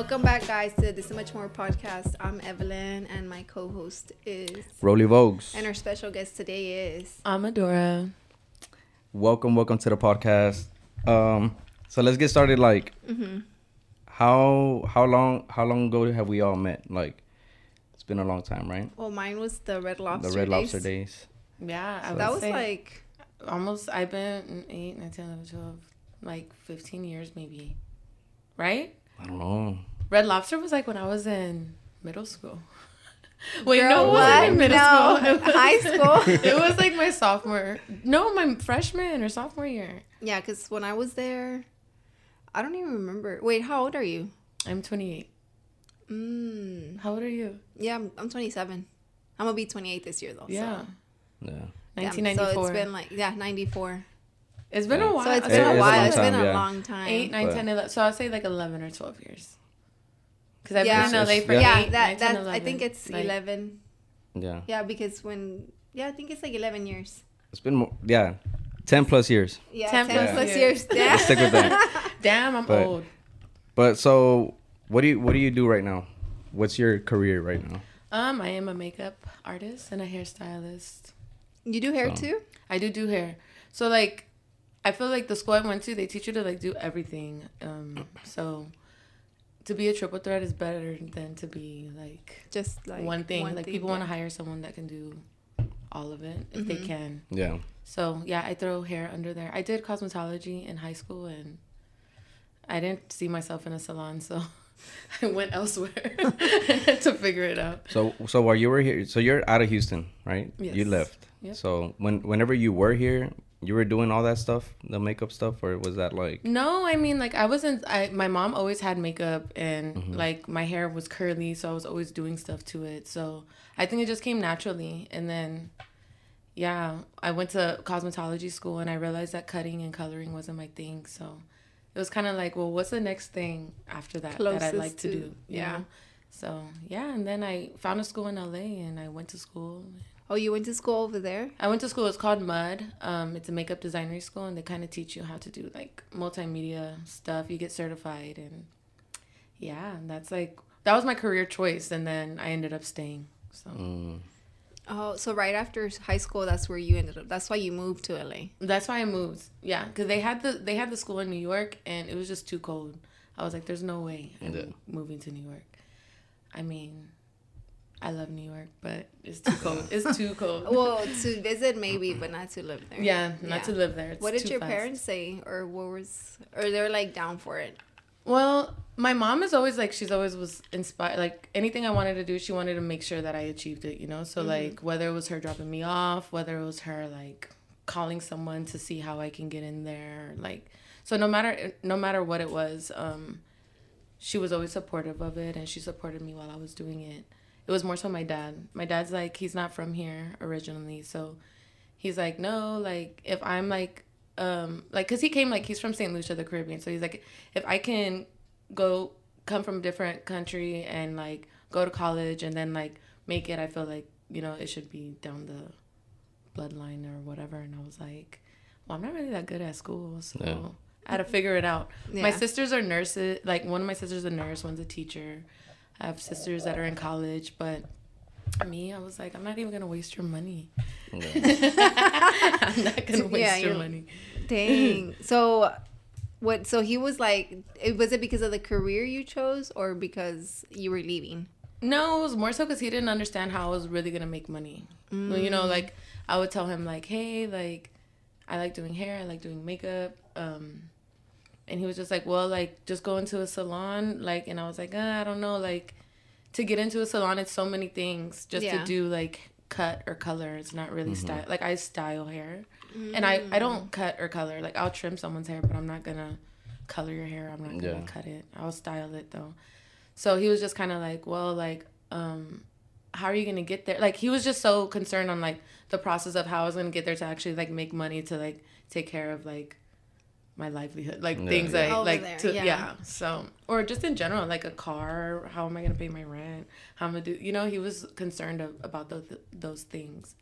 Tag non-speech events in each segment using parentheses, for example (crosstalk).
Welcome back, guys, to This is Much More podcast. I'm Evelyn, and my co-host is Roly Vogues. and our special guest today is Amadora. Welcome, welcome to the podcast. Um, so let's get started. Like, Mm-hmm. how how long how long ago have we all met? Like, it's been a long time, right? well, mine was the Red Lobster. the Red days. Lobster days. Yeah, So that was like almost. I've been 8, 9, 10, 11, 12, like 15 years maybe. Right? I don't know. Red Lobster was like when I was in middle school. (laughs) Wait, Girl, no, it wasn't what? middle No, school. (laughs) It was- high school. (laughs) it was like my sophomore. No, my freshman or sophomore year. yeah, because when I was there, I don't even remember. Wait, how old are you? I'm 28. Mm, How old are you? yeah, I'm, I'm 27. I'm gonna be 28 this year though. Yeah. so. Yeah. Yeah, 1994. So it's been like yeah, 94. It's been Yeah. a while. So it's It been is a a while. long It's been a yeah. long time. 8, 9, But- 10, 11. So I'll say like 11 or 12 years. Because I've Yeah. been in LA for Yeah. yeah, 8, that 9, 10, that 11. I think it's Like, 11. Yeah. Yeah, because when yeah, I think it's like 11 years. It's been more, yeah, ten plus years. Yeah, 10 10, plus plus years. years. Yeah. Let's stick with that. (laughs) Damn, I'm But- old. But so, what do you what do you do right now? What's your career right now? Um, I am a makeup artist and a hairstylist. You do hair So- too? I do do hair. So like, I feel like the school I went to, they teach you to like do everything. Um, so to be a triple threat is better than to be like, Just like one thing. like people want to hire someone that can do all of it if they Mhm. can. Yeah. So yeah, I throw hair under there. I did cosmetology in high school and I didn't see myself in a salon, so (laughs) I went elsewhere (laughs) to figure it out. So so while you were here, so you're out of Houston, right? Yes. You left. Yep. So when whenever you were here, you were doing all that stuff, the makeup stuff, or was that like? No, I mean like I wasn't. I my mom always had makeup and Mhm. like my hair was curly, so I was always doing stuff to it. So I think it just came naturally, and then yeah, I went to cosmetology school and I realized that cutting and coloring wasn't my thing. So it was kind of like, well, what's the next thing after that that I'd like to, to- do? yeah. know? So yeah, and then I found a school in LA and I went to school. Oh, you went to school over there? I went to school. It's called Mud. Um, it's a makeup designory school, and they kind of teach you how to do like multimedia stuff. You get certified, and yeah, that's like that was my career choice, and then I ended up staying. So Mm, Oh, so right after high school, that's where you ended up. That's why you moved to LA. that's why I moved. Yeah, because they had the they had the school in New York, and it was just too cold. I was like, "There's no way I'm Yeah. moving to New York." I mean, I love New York, but it's too cold. It's too (laughs) cold. Well, to visit maybe, but not to live there. yeah, not Yeah. to live there. It's What did your fast. parents say, or what was, or they're like down for it? Well, my mom is always like she's always was inspired. Like anything I wanted to do, she wanted to make sure that I achieved it. You know, so Mhm. like whether it was her dropping me off, whether it was her like calling someone to see how I can get in there, like so no matter no matter what it was, um, she was always supportive of it, and she supported me while I was doing it. It was more so my dad. My dad's like he's not from here originally, so he's like no, like if I'm like um like because he came like he's from st lucia the caribbean so he's like if i can go come from a different country and like go to college and then like make it i feel like you know it should be down the bloodline or whatever and i was like well i'm not really that good at school so Yeah. i had to figure it out Yeah. my sisters are nurses like one of my sisters is a nurse one's a teacher i have sisters that are in college but me i was like i'm not even gonna waste your money yeah. (laughs) i'm not gonna waste Yeah, your money Dang. (laughs) so, what? So he was like, it was it because of the career you chose, or because you were leaving? No, it was more so because he didn't understand how I was really gonna make money. Well, you know, like I would tell him like, "Hey, like, I like doing hair, I like doing makeup," um, and he was just like, "Well, like, just go into a salon," like, and I was like, uh, "I don't know, like, to get into a salon, it's so many things just Yeah. to do like cut or color. It's not really style. Like, I style hair, Mm. and I I don't cut or color. Like, I'll trim someone's hair, but I'm not gonna color your hair. I'm not gonna Yeah. cut it. I'll style it though." So he was just kind of like, well, like, um, how are you gonna get there? Like, he was just so concerned on like the process of how I was gonna get there to actually like make money to like take care of like my livelihood, like Yeah. things like Over like there, to yeah. yeah. So or just in general, like a car. How am I gonna pay my rent? How am I do? You know, he was concerned of, about those those things.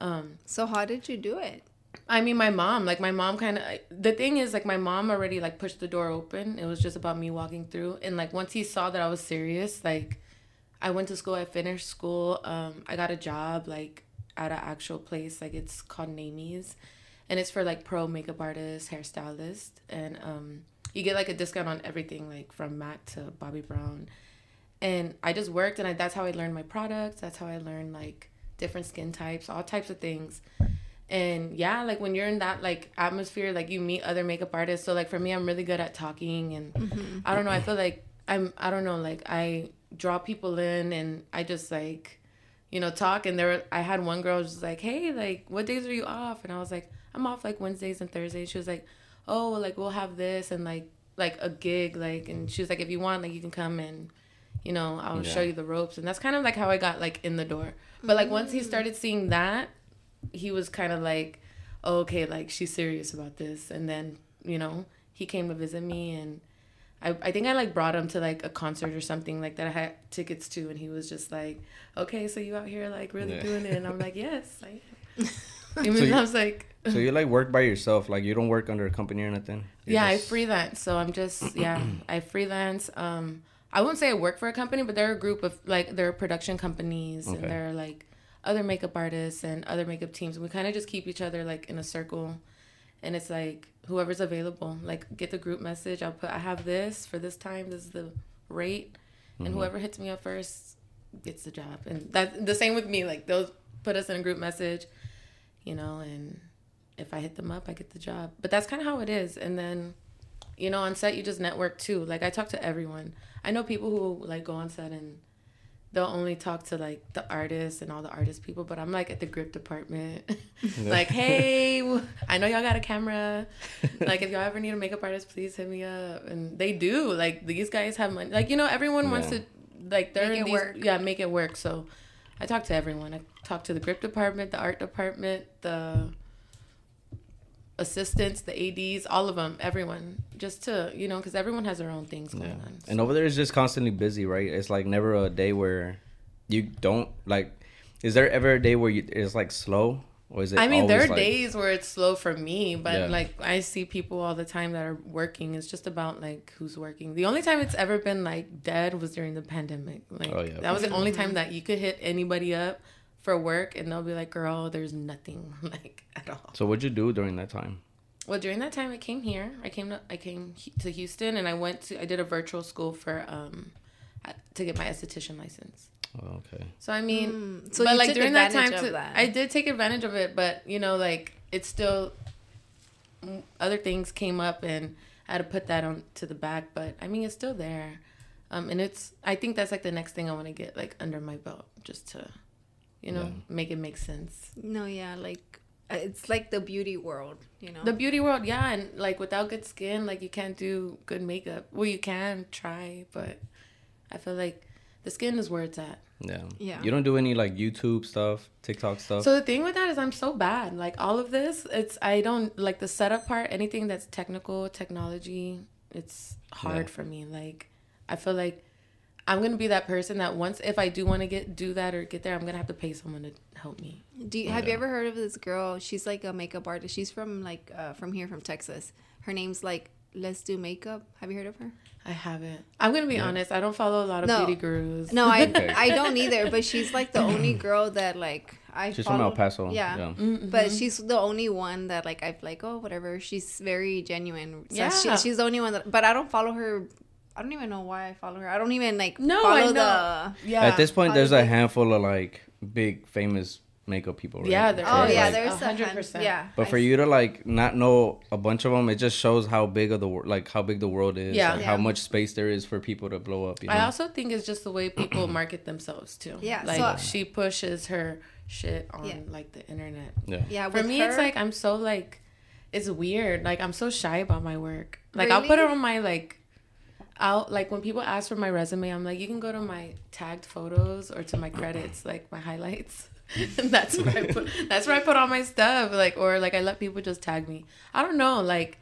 Um, So how did you do it? I mean, my mom, like my mom kind of, the thing is, like my mom already like pushed the door open. It was just about me walking through. And like once he saw that I was serious, like I went to school, I finished school, um, I got a job like at an actual place, like it's called Naimies. And it's for like pro makeup artists, hairstylist. And um, you get like a discount on everything, like from Mac to Bobbi Brown. And I just worked and I, that's how I learned my products. That's how I learned like different skin types, all types of things and yeah like when you're in that like atmosphere like you meet other makeup artists so like for me i'm really good at talking and mm-hmm. i don't know i feel like i'm i don't know like i draw people in and i just like you know talk and there were, i had one girl just like hey like what days are you off and i was like i'm off like wednesdays and thursdays she was like oh like we'll have this and like like a gig like and she was like if you want like you can come and you know i'll yeah. show you the ropes and that's kind of like how i got like in the door but like once he mm. started seeing that he was kind of like, oh, okay, like she's serious about this. And then, you know, he came to visit me and I, I think I like brought him to like a concert or something like that I had tickets to and he was just like, Okay, so you out here like really yeah. doing it and I'm like, (laughs) Yes, I (laughs) so you, I was like So you like work by yourself, like you don't work under a company or anything? You're yeah, just... I freelance. So I'm just (clears throat) yeah, I freelance. Um I wouldn't say I work for a company, but they're a group of like they're production companies okay. and they're like other makeup artists and other makeup teams. And we kind of just keep each other like in a circle. And it's like whoever's available, like get the group message. I'll put I have this for this time. This is the rate, and mm-hmm. whoever hits me up first gets the job. And that the same with me. Like they'll put us in a group message, you know, and if I hit them up, I get the job. But that's kind of how it is. And then, you know, on set you just network too. Like I talk to everyone. I know people who like go on set and they'll only talk to like the artists and all the artist people, but I'm like at the grip department. (laughs) like, hey, (laughs) I know y'all got a camera. like, if y'all ever need a makeup artist, please hit me up. And they do. Like, these guys have money. Like, you know, everyone yeah. wants to, like, they're make in these, work. Yeah, make it work. So I talk to everyone. I talk to the grip department, the art department, the assistants, the ads, all of them, everyone, just to you know, because everyone has their own things going yeah. on. So. And over there is just constantly busy, right? It's like never a day where you don't like. Is there ever a day where you it's like slow? Or is it I mean, there are like... days where it's slow for me, but yeah. like I see people all the time that are working. It's just about like who's working. The only time it's ever been like dead was during the pandemic. Like oh, yeah. that was the only time that you could hit anybody up for work and they'll be like, girl, there's nothing (laughs) like at all. So what'd you do during that time? Well, during that time, I came here. I came to I came to Houston, and I went to I did a virtual school for um to get my esthetician license. Oh, okay. So I mean, mm, so but like during that time, to, that. I did take advantage of it, but you know, like it's still other things came up, and I had to put that on to the back. But I mean, it's still there, um, and it's I think that's like the next thing I want to get like under my belt, just to you know, yeah. make it make sense. No, yeah, like uh, it's like the beauty world, you know. The beauty world, yeah, and like without good skin, like you can't do good makeup. Well, you can try, but I feel like the skin is where it's at. Yeah. Yeah. You don't do any like YouTube stuff, TikTok stuff. So the thing with that is I'm so bad. Like all of this, it's I don't like the setup part, anything that's technical, technology, it's hard yeah. for me. Like I feel like I'm gonna be that person that once if I do want to get do that or get there, I'm gonna have to pay someone to help me. Do you, have you ever heard of this girl? She's like a makeup artist. She's from like uh, from here from Texas. Her name's like Let's Do Makeup. Have you heard of her? I haven't. I'm gonna be yeah. honest. I don't follow a lot of no. beauty gurus. No, I I don't either. But she's like the only (laughs) girl that like I. She's from El Paso. Yeah, yeah. Mm-hmm. but she's the only one that like I've like oh whatever. She's very genuine. So yeah, she, she's the only one that. But I don't follow her I don't even know why I follow her. I don't even like no, follow I know. the yeah. At this point, there's a handful of like big famous makeup people. Right? Yeah, there oh yeah, like, there's hundred percent. Yeah, but for you to like not know a bunch of them, it just shows how big of the world, like how big the world is. Yeah, like, yeah. how much space there is for people to blow up. You know? I also think it's just the way people (clears throat) market themselves too. Yeah, like so, she pushes her shit on yeah. like the internet. Yeah, yeah. For me, her, it's like I'm so like, it's weird. Like I'm so shy about my work. Like really? I'll put it on my like I'll like when people ask for my resume, I'm like, you can go to my tagged photos or to my credits, like my highlights. (laughs) that's where I put that's where I put all my stuff. Like or like I let people just tag me. I don't know, like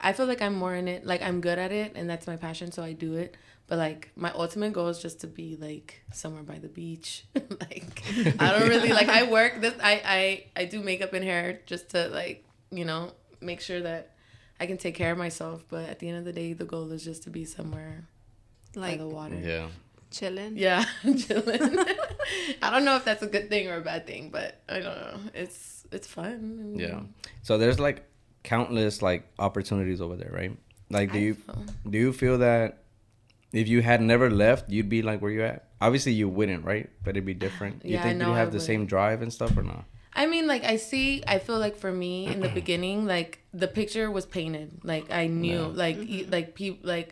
I feel like I'm more in it, like I'm good at it and that's my passion, so I do it. But like my ultimate goal is just to be like somewhere by the beach. (laughs) like I don't really like I work this I, I I do makeup and hair just to like you know, make sure that I can take care of myself. But at the end of the day, the goal is just to be somewhere like by the water. Yeah. Chilling. Yeah, (laughs) chilling. I don't know if that's a good thing or a bad thing, but I don't know. It's it's fun. Yeah. So there's like countless like opportunities over there, right? Like, do you do you feel that if you had never left, you'd be like where you at? Obviously, you wouldn't, right? But it'd be different. You yeah, think you have I the would. same drive and stuff or not? I mean, like I see. I feel like for me in the (clears throat) beginning, like the picture was painted. Like I knew, yeah. like mm-hmm. like people, like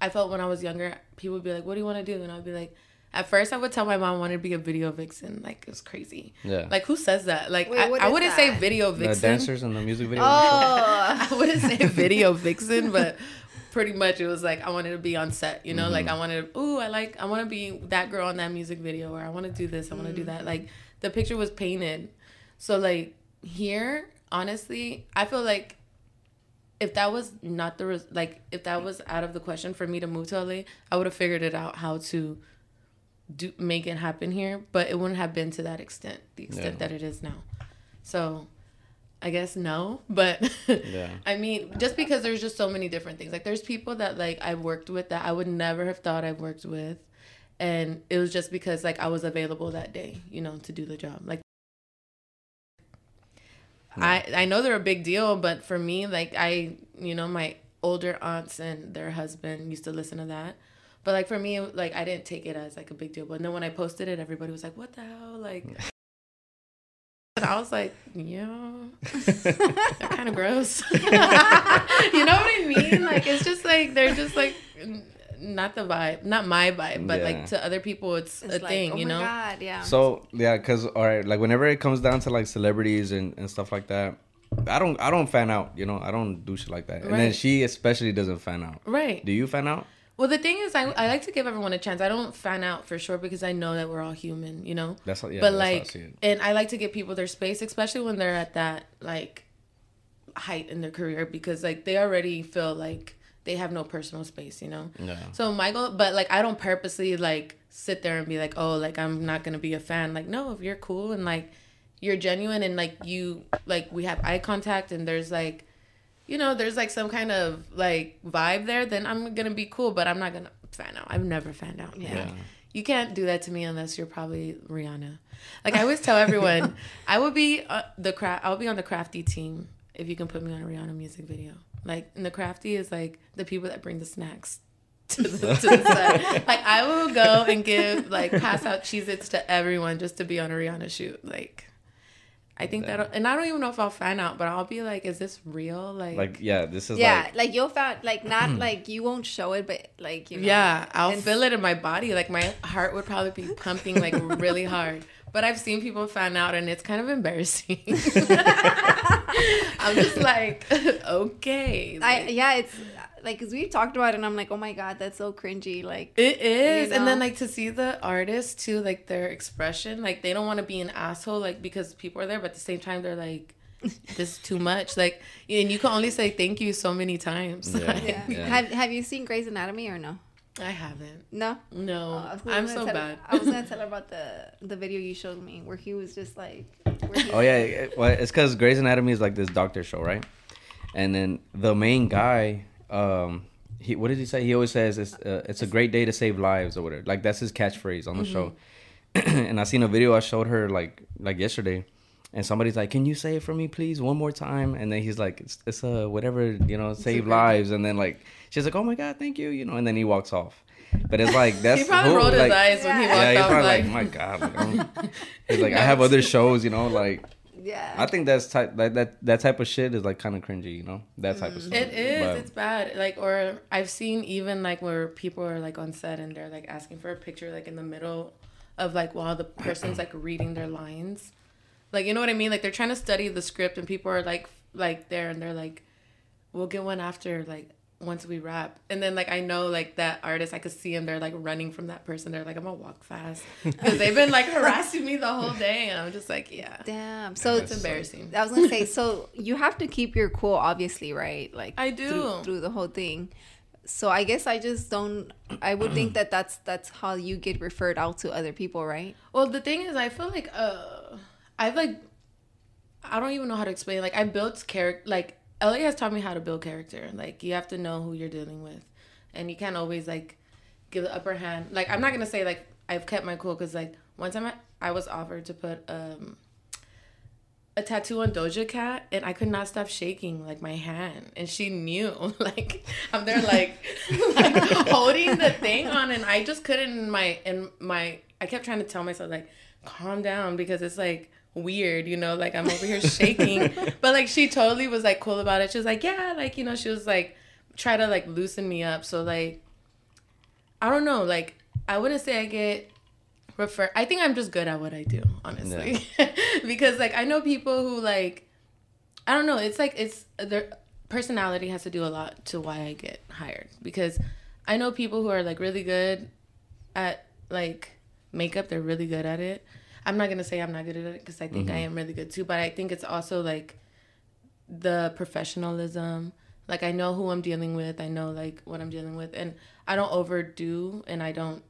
I felt when I was younger, people would be like, "What do you want to do?" And I'd be like, at first, I would tell my mom I wanted to be a video vixen. Like it was crazy. Yeah. Like who says that? Like Wait, I, I, wouldn't that? say video vixen. The dancers in the music video. Oh, (laughs) (laughs) I wouldn't say video vixen, but pretty much it was like I wanted to be on set. You know, mm-hmm. like I wanted. Ooh, I like. I want to be that girl on that music video, or I want to do this. I want to mm. do that. Like the picture was painted. So like here, honestly, I feel like if that was not the res- like if that was out of the question for me to move to LA, I would have figured it out how to do make it happen here, but it wouldn't have been to that extent, the extent yeah. that it is now. So, I guess no, (laughs) but yeah. I mean, just because there's just so many different things. Like there's people that like I've worked with that I would never have thought I've worked with, and it was just because like I was available that day, you know, to do the job. Like I I know they're a big deal, but for me, like I, you know, my older aunts and their husband used to listen to that. But like for me, like I didn't take it as like a big deal. But then when I posted it, everybody was like, "What the hell?" Like, and (laughs) I was like, "Yeah, (laughs) kind of gross." (laughs) you know what I mean? Like it's just like they're just like not the vibe, not my vibe, but yeah. like to other people, it's, it's a like, thing, oh you know. God, yeah. So yeah, cause all right, like whenever it comes down to like celebrities and, and stuff like that, I don't I don't fan out, you know. I don't do shit like that. Right. And then she especially doesn't fan out. Right. Do you fan out? Well, the thing is, I, I like to give everyone a chance. I don't fan out for sure because I know that we're all human, you know. That's yeah. But like, I and I like to give people their space, especially when they're at that like height in their career, because like they already feel like they have no personal space, you know. Yeah. So Michael, but like I don't purposely like sit there and be like, oh, like I'm not gonna be a fan. Like no, if you're cool and like you're genuine and like you like we have eye contact and there's like you know there's like some kind of like vibe there then i'm gonna be cool but i'm not gonna fan out i've never fanned out yeah. yeah. you can't do that to me unless you're probably rihanna like i always tell everyone (laughs) i would be uh, the craft i'll be on the crafty team if you can put me on a rihanna music video like, and the crafty is like the people that bring the snacks (laughs) to the, to the set. (laughs) Like, I will go and give, like, pass out Cheez Its to everyone just to be on a Rihanna shoot. Like, I think that, and I don't even know if I'll find out, but I'll be like, "Is this real?" Like, like yeah, this is yeah, like, like you'll find like not (clears throat) like you won't show it, but like you know, yeah, I'll feel it in my body. Like my heart would probably be pumping like really hard. But I've seen people find out, and it's kind of embarrassing. (laughs) I'm just like, (laughs) okay. Like, I yeah, it's like because we've talked about it, and I'm like, oh my god, that's so cringy. Like it is, you know? and then like to see the artists too, like their expression, like they don't want to be an asshole, like because people are there, but at the same time they're like. this is too much like and you can only say thank you so many times yeah. Like, (laughs) yeah. yeah. have have you seen Grey's Anatomy or no I haven't. No. No. Uh, I'm so bad. I was gonna (laughs) tell her about the the video you showed me where he was just like. oh yeah, well it's because Grey's Anatomy is like this doctor show, right? And then the main guy, um, he what did he say? He always says it's uh, it's a great day to save lives or whatever. Like that's his catchphrase on the mm-hmm. show. (clears throat) and I seen a video I showed her like like yesterday and somebody's like, "Can you say it for me, please, one more time?" And then he's like, "It's, it's a whatever, you know, save lives." And then like she's like, "Oh my god, thank you," you know, and then he walks off. But it's like (laughs) that's he probably who, rolled like, his eyes when he walked off. yeah, he's probably like, like, "My (laughs) god," like, he's like, "I have other shows," you know, like. Yeah. I think that's type that that that type of shit is like kind of cringy, you know, that type of mm. stuff. It is. But, it's bad. Like, or I've seen even like where people are like on set and they're like asking for a picture like in the middle of like while the person's like reading their lines like you know what I mean? Like they're trying to study the script and people are like like there and they're like, We'll get one after like once we wrap. And then like I know like that artist, I could see them, they're like running from that person. They're like, I'm gonna walk fast. (laughs) Because they've been like harassing me the whole day and I'm just like, yeah. Damn. So it's embarrassing. I was gonna say, so you have to keep your cool, obviously, right? Like I do through, through the whole thing so I guess I just don't. I would think that that's that's how you get referred out to other people, right? Well, the thing is, I feel like uh, I've like I don't even know how to explain. Like I built character. Like LA has taught me how to build character. Like you have to know who you're dealing with, and you can't always like give the upper hand. Like I'm not gonna say like I've kept my cool because like one time I, I was offered to put um a tattoo on Doja Cat and I could not stop shaking like my hand and she knew (laughs) like I'm there like (laughs) like holding the thing on and I just couldn't in my in my I kept trying to tell myself like calm down because it's like weird, you know, like I'm over here shaking. (laughs) but like she totally was like cool about it. She was like, Yeah, like, you know, she was like try to like loosen me up. So like I don't know, like I wouldn't say I get refer I think I'm just good at what I do, honestly. Yeah. (laughs) because like I know people who like I don't know, it's like it's their personality has to do a lot to why I get hired because I know people who are like really good at like makeup, they're really good at it. I'm not going to say I'm not good at it because I think mm-hmm. I am really good too, but I think it's also like the professionalism. Like I know who I'm dealing with, I know like what I'm dealing with and I don't overdo and I don't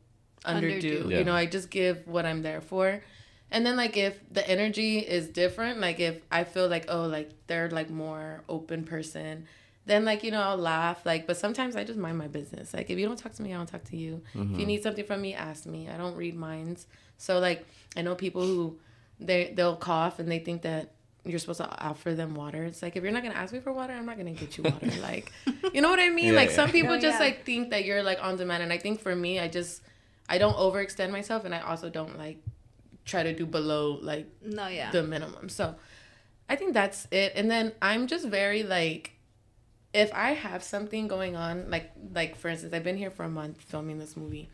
underdo. underdo. Yeah. You know, I just give what I'm there for. And then like if the energy is different, like if I feel like oh like they're like more open person, then like you know I'll laugh like but sometimes I just mind my business. Like if you don't talk to me, I don't talk to you. Mm-hmm. If you mm-hmm. need something from me, ask me. I don't read minds. So like I know people who they they'll cough and they think that you're supposed to offer them water. It's like if you're not gonna ask me for water, I'm not gonna get you water. (laughs) like, you know what I mean? Yeah, like yeah. some people oh, just yeah. like think that you're like on demand, and I think for me, I just I don't overextend myself, and I also don't like try to do below like no yeah the minimum. So I think that's it. And then I'm just very like if I have something going on, like like for instance, I've been here for a month filming this movie.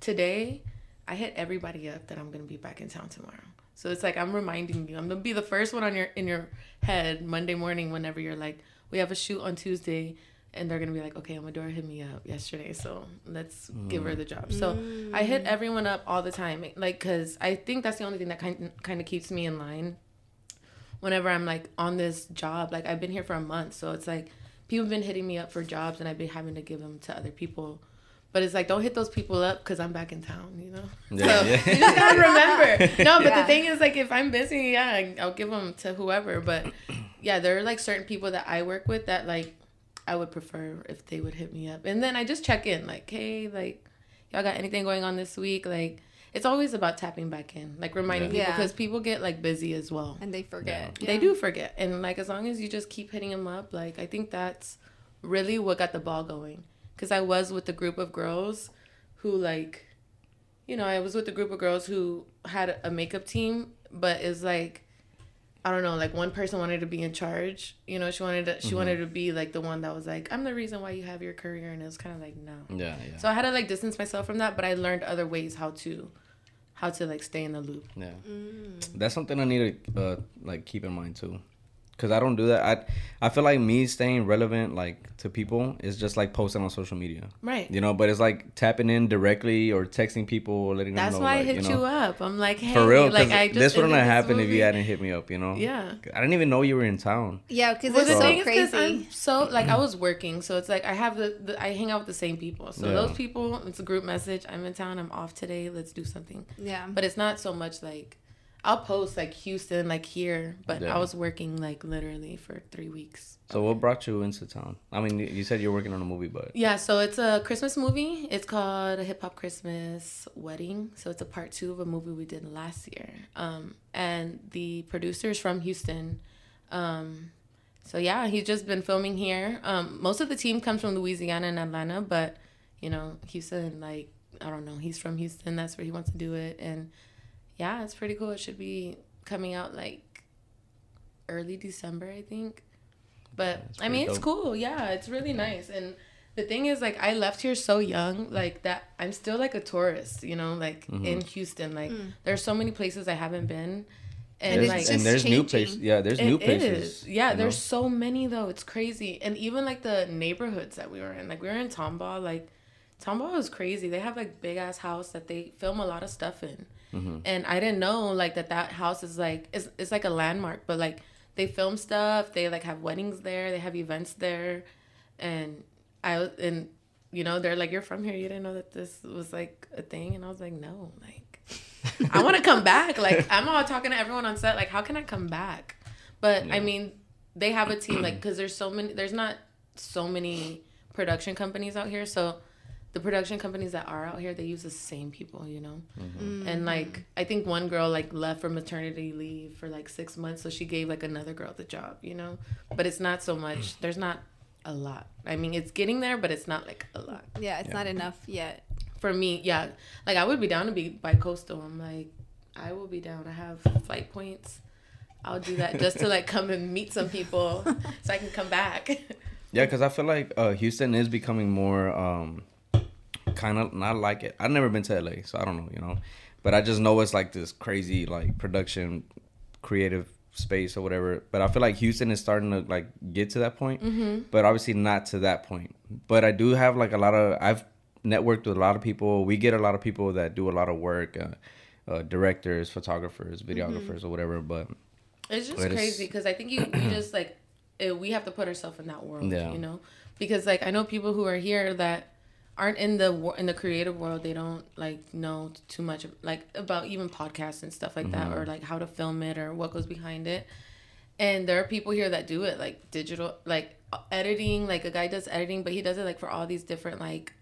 Today, I hit everybody up that I'm gonna be back in town tomorrow. So it's like I'm reminding you. I'm gonna be the first one on your in your head Monday morning whenever you're like, we have a shoot on Tuesday and they're gonna be like, okay, Amadora hit me up yesterday, so let's mm. give her the job. So mm. I hit mm. everyone up all the time, like, cause I think that's the only thing that kind kind of keeps me in line. Whenever I'm like on this job, like I've been here for a month, so it's like people have been hitting me up for jobs, and I've been having to give them to other people. But it's like don't hit those people up because I'm back in town, you know. Yeah, so yeah. (laughs) you just gotta remember. No, but yeah. the thing is, like, if I'm busy, yeah, I'll give them to whoever. But yeah, there are like certain people that I work with that like I would prefer if they would hit me up. And then I just check in, like, hey, like, y'all got anything going on this week? Like, it's always about tapping back in, like reminding yeah. people because people get like busy as well, and they forget. Yeah. They do forget, and like as long as you just keep hitting them up, like I think that's really what got the ball going. Because I was with a group of girls who like, you know, I was with a group of girls who had a makeup team, but it's like I don't know, like one person wanted to be in charge. You know, she wanted to, she mm-hmm. wanted to be like the one that was like, I'm the reason why you have your career, and it was kind of like no. Yeah, yeah. So I had to like distance myself from that, but I learned other ways how to, how to like stay in the loop. Yeah, mm. that's something I need to uh, like keep in mind too because I don't do that. I I feel like me staying relevant like to people is just like posting on social media, right? You know, but it's like tapping in directly or texting people, or letting That's them know. That's why like, I hit you, know, you up. I'm like, hey, for real, like I just this wouldn't have happened movie. if you hadn't hit me up. You know? Yeah. I didn't even know you were in town. Yeah, because well, it's so crazy. I'm so like I was working, so it's like I have the, the I hang out with the same people. So yeah. those people, it's a group message. I'm in town. I'm off today. Let's do something. Yeah. But it's not so much like I'll post like Houston, like here, but yeah. I was working like literally for three weeks. So what brought you into town? I mean, you said you're working on a movie, but yeah, so it's a Christmas movie. It's called a Hip Hop Christmas Wedding. So it's a part two of a movie we did last year. Um, and the producer's from Houston. Um, so yeah, he's just been filming here. Um, most of the team comes from Louisiana and Atlanta, but you know, Houston, like I don't know, he's from Houston. That's where he wants to do it, and yeah, it's pretty cool. It should be coming out like early December, I think. But I mean, dope. it's cool. Yeah, it's really nice. And the thing is, like, I left here so young, like that. I'm still like a tourist, you know, like mm-hmm. in Houston. Like, mm. there's so many places I haven't been. And there's, like, and there's changing. new places. Yeah, there's it new places. Is. Yeah, there's know? so many though. It's crazy. And even like the neighborhoods that we were in, like we were in Tomball. Like, Tomball was crazy. They have like big ass house that they film a lot of stuff in. Mm-hmm. And I didn't know like that that house is like it's it's like a landmark, but like they film stuff, they like have weddings there, they have events there, and I and you know they're like you're from here, you didn't know that this was like a thing, and I was like no, like I want to come back. Like (laughs) I'm all talking to everyone on set, like how can I come back? But yeah. I mean, they have a team like (clears throat) because there's so many. There's not so many production companies out here, so the production companies that are out here they use the same people you know? Mm-hmm. and like i think one girl like left for maternity leave for like six months so she gave like another girl the job you know? But it's not so much (clears throat) there's not a lot. I mean it's getting there but it's not like a lot. Yeah it's yeah. not enough yet. For me yeah. Like i would be down to be by coastal. I'm like i will be down. I have flight points. I'll do that just to like come and meet some people (laughs) so i can come back. Yeah because i feel like uh, houston is becoming more um kind of not like it. I've never been to LA, so I don't know, you know. But I just know it's like this crazy like production, creative space or whatever. But I feel like Houston is starting to like get to that point, mm-hmm. but obviously not to that point. But I do have like a lot of I've networked with a lot of people. We get a lot of people that do a lot of work, uh, uh, directors, photographers, videographers, mm-hmm. or whatever. But it's just crazy because I think you, you just like it, we have to put ourselves in that world, yeah. you know. Because like I know people who are here that aren't in the in the creative world they don't like know too much like about even podcasts and stuff like mm-hmm. that or like how to film it or what goes behind it and there are people here that do it like digital like editing like a guy does editing but he does it like for all these different like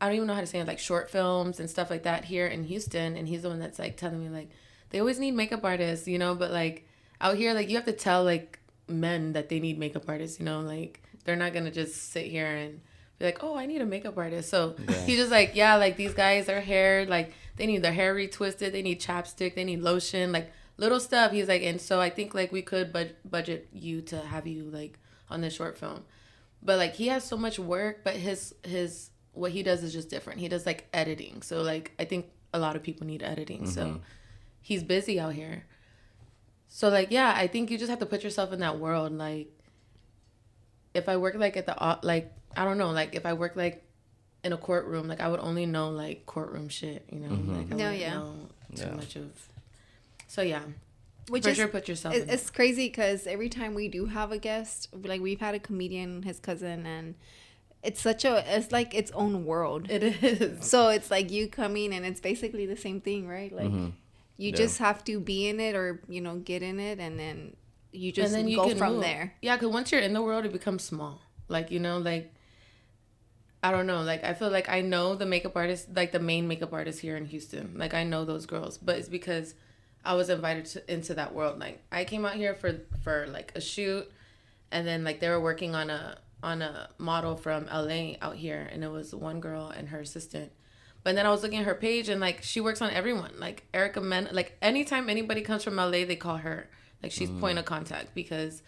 I don't even know how to say it like short films and stuff like that here in Houston and he's the one that's like telling me like they always need makeup artists you know but like out here like you have to tell like men that they need makeup artists you know like they're not gonna just sit here and be like, oh, I need a makeup artist. So yeah. he's just like, yeah, like these guys, their hair, like they need their hair retwisted, they need chapstick, they need lotion, like little stuff. He's like, and so I think like we could bud- budget you to have you like on this short film, but like he has so much work, but his his what he does is just different. He does like editing, so like I think a lot of people need editing, mm-hmm. so he's busy out here. So like yeah, I think you just have to put yourself in that world. Like if I work like at the like I don't know, like if I work like in a courtroom, like I would only know like courtroom shit, you know. Mm-hmm. Like I no, yeah. know too yeah. much of. So yeah. Which For is, sure, put yourself. It, it's crazy because every time we do have a guest, like we've had a comedian, his cousin, and it's such a it's like its own world. It is. So it's like you coming, and it's basically the same thing, right? Like mm-hmm. you yeah. just have to be in it, or you know, get in it, and then you just and then you go from move. there. Yeah, because once you're in the world, it becomes small. Like you know, like I don't know. Like I feel like I know the makeup artist, like the main makeup artist here in Houston. Like I know those girls, but it's because I was invited to, into that world. Like I came out here for for like a shoot, and then like they were working on a on a model from LA out here, and it was one girl and her assistant. But then I was looking at her page, and like she works on everyone. Like Erica Mena, like anytime anybody comes from LA, they call her. Like she's mm. point of contact because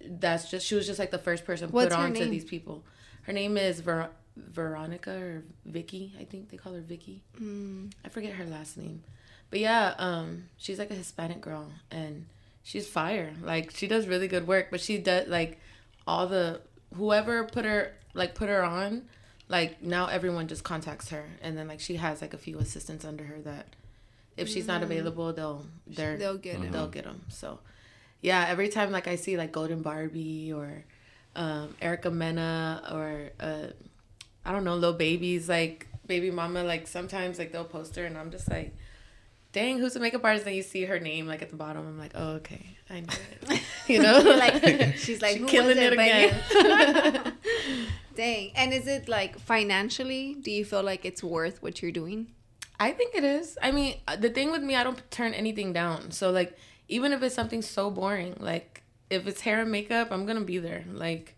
that's just she was just like the first person What's put on to these people. Her name is Ver- Veronica or Vicky. I think they call her Vicky. Mm. I forget her last name, but yeah, um, she's like a Hispanic girl and she's fire. Like she does really good work, but she does like all the whoever put her like put her on. Like now everyone just contacts her, and then like she has like a few assistants under her that if she's not mm. available, they'll they're they'll get them. they'll get them. So yeah, every time like I see like Golden Barbie or um, Erica Mena or uh, I don't know, little babies like baby mama. Like sometimes like they'll post her, and I'm just like, dang, who's the makeup artist? And you see her name like at the bottom. I'm like, oh okay, I know it. (laughs) You know, (laughs) like (laughs) she's like killing it, it again. dang, and is it like financially? Do you feel like it's worth what you're doing? I think it is. I mean, uh, the thing with me, I don't turn anything down. So like, even if it's something so boring, like if it's hair and makeup, I'm gonna be there. Like,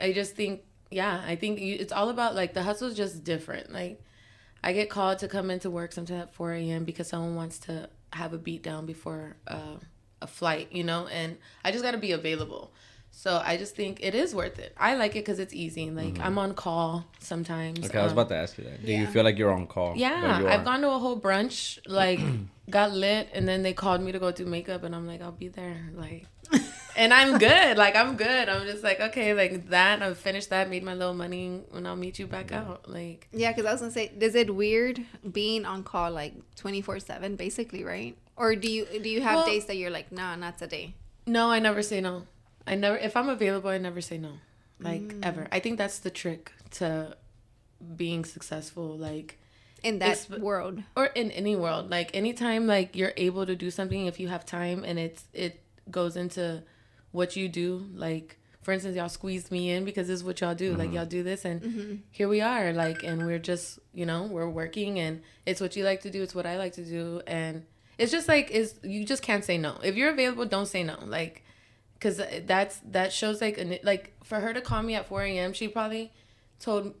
I just think yeah, I think it's all about like the hustle is just different. Like I get called to come into work sometimes at 4 a.m. because someone wants to have a beat down before uh, a flight, you know, and I just got to be available. So I just think it is worth it. I like it because it's easy. Like mm-hmm. I'm on call sometimes. Okay, um, I was um, about to ask you that. Do yeah. you feel like you're on call? Yeah, I've gone to a whole brunch, like (clears throat) got lit, and then they called me to go do makeup, and I'm like, I'll be there. Like and I'm good. Like I'm good. I'm just like okay, like that. I've finished that, made my little money, and I'll meet you back out. Like yeah, because I was gonna say, is it weird being on call like twenty four seven, basically, right? Or do you do you have well, days that you're like, nah, not today? No, I never say no. I never. If I'm available, I never say no. Like mm. ever. I think that's the trick to being successful. Like in that world or in any world like anytime like you're able to do something if you have time and it's it goes into what you do. Like, for instance, y'all squeezed me in because this is what y'all do. Mm-hmm. Like, y'all do this, and mm-hmm. here we are. Like, and we're just, you know, we're working, and it's what you like to do. It's what I like to do, and it's just like is you just can't say no. If you're available, don't say no. Like, because that's that shows like like for her to call me at 4 a.m. She probably told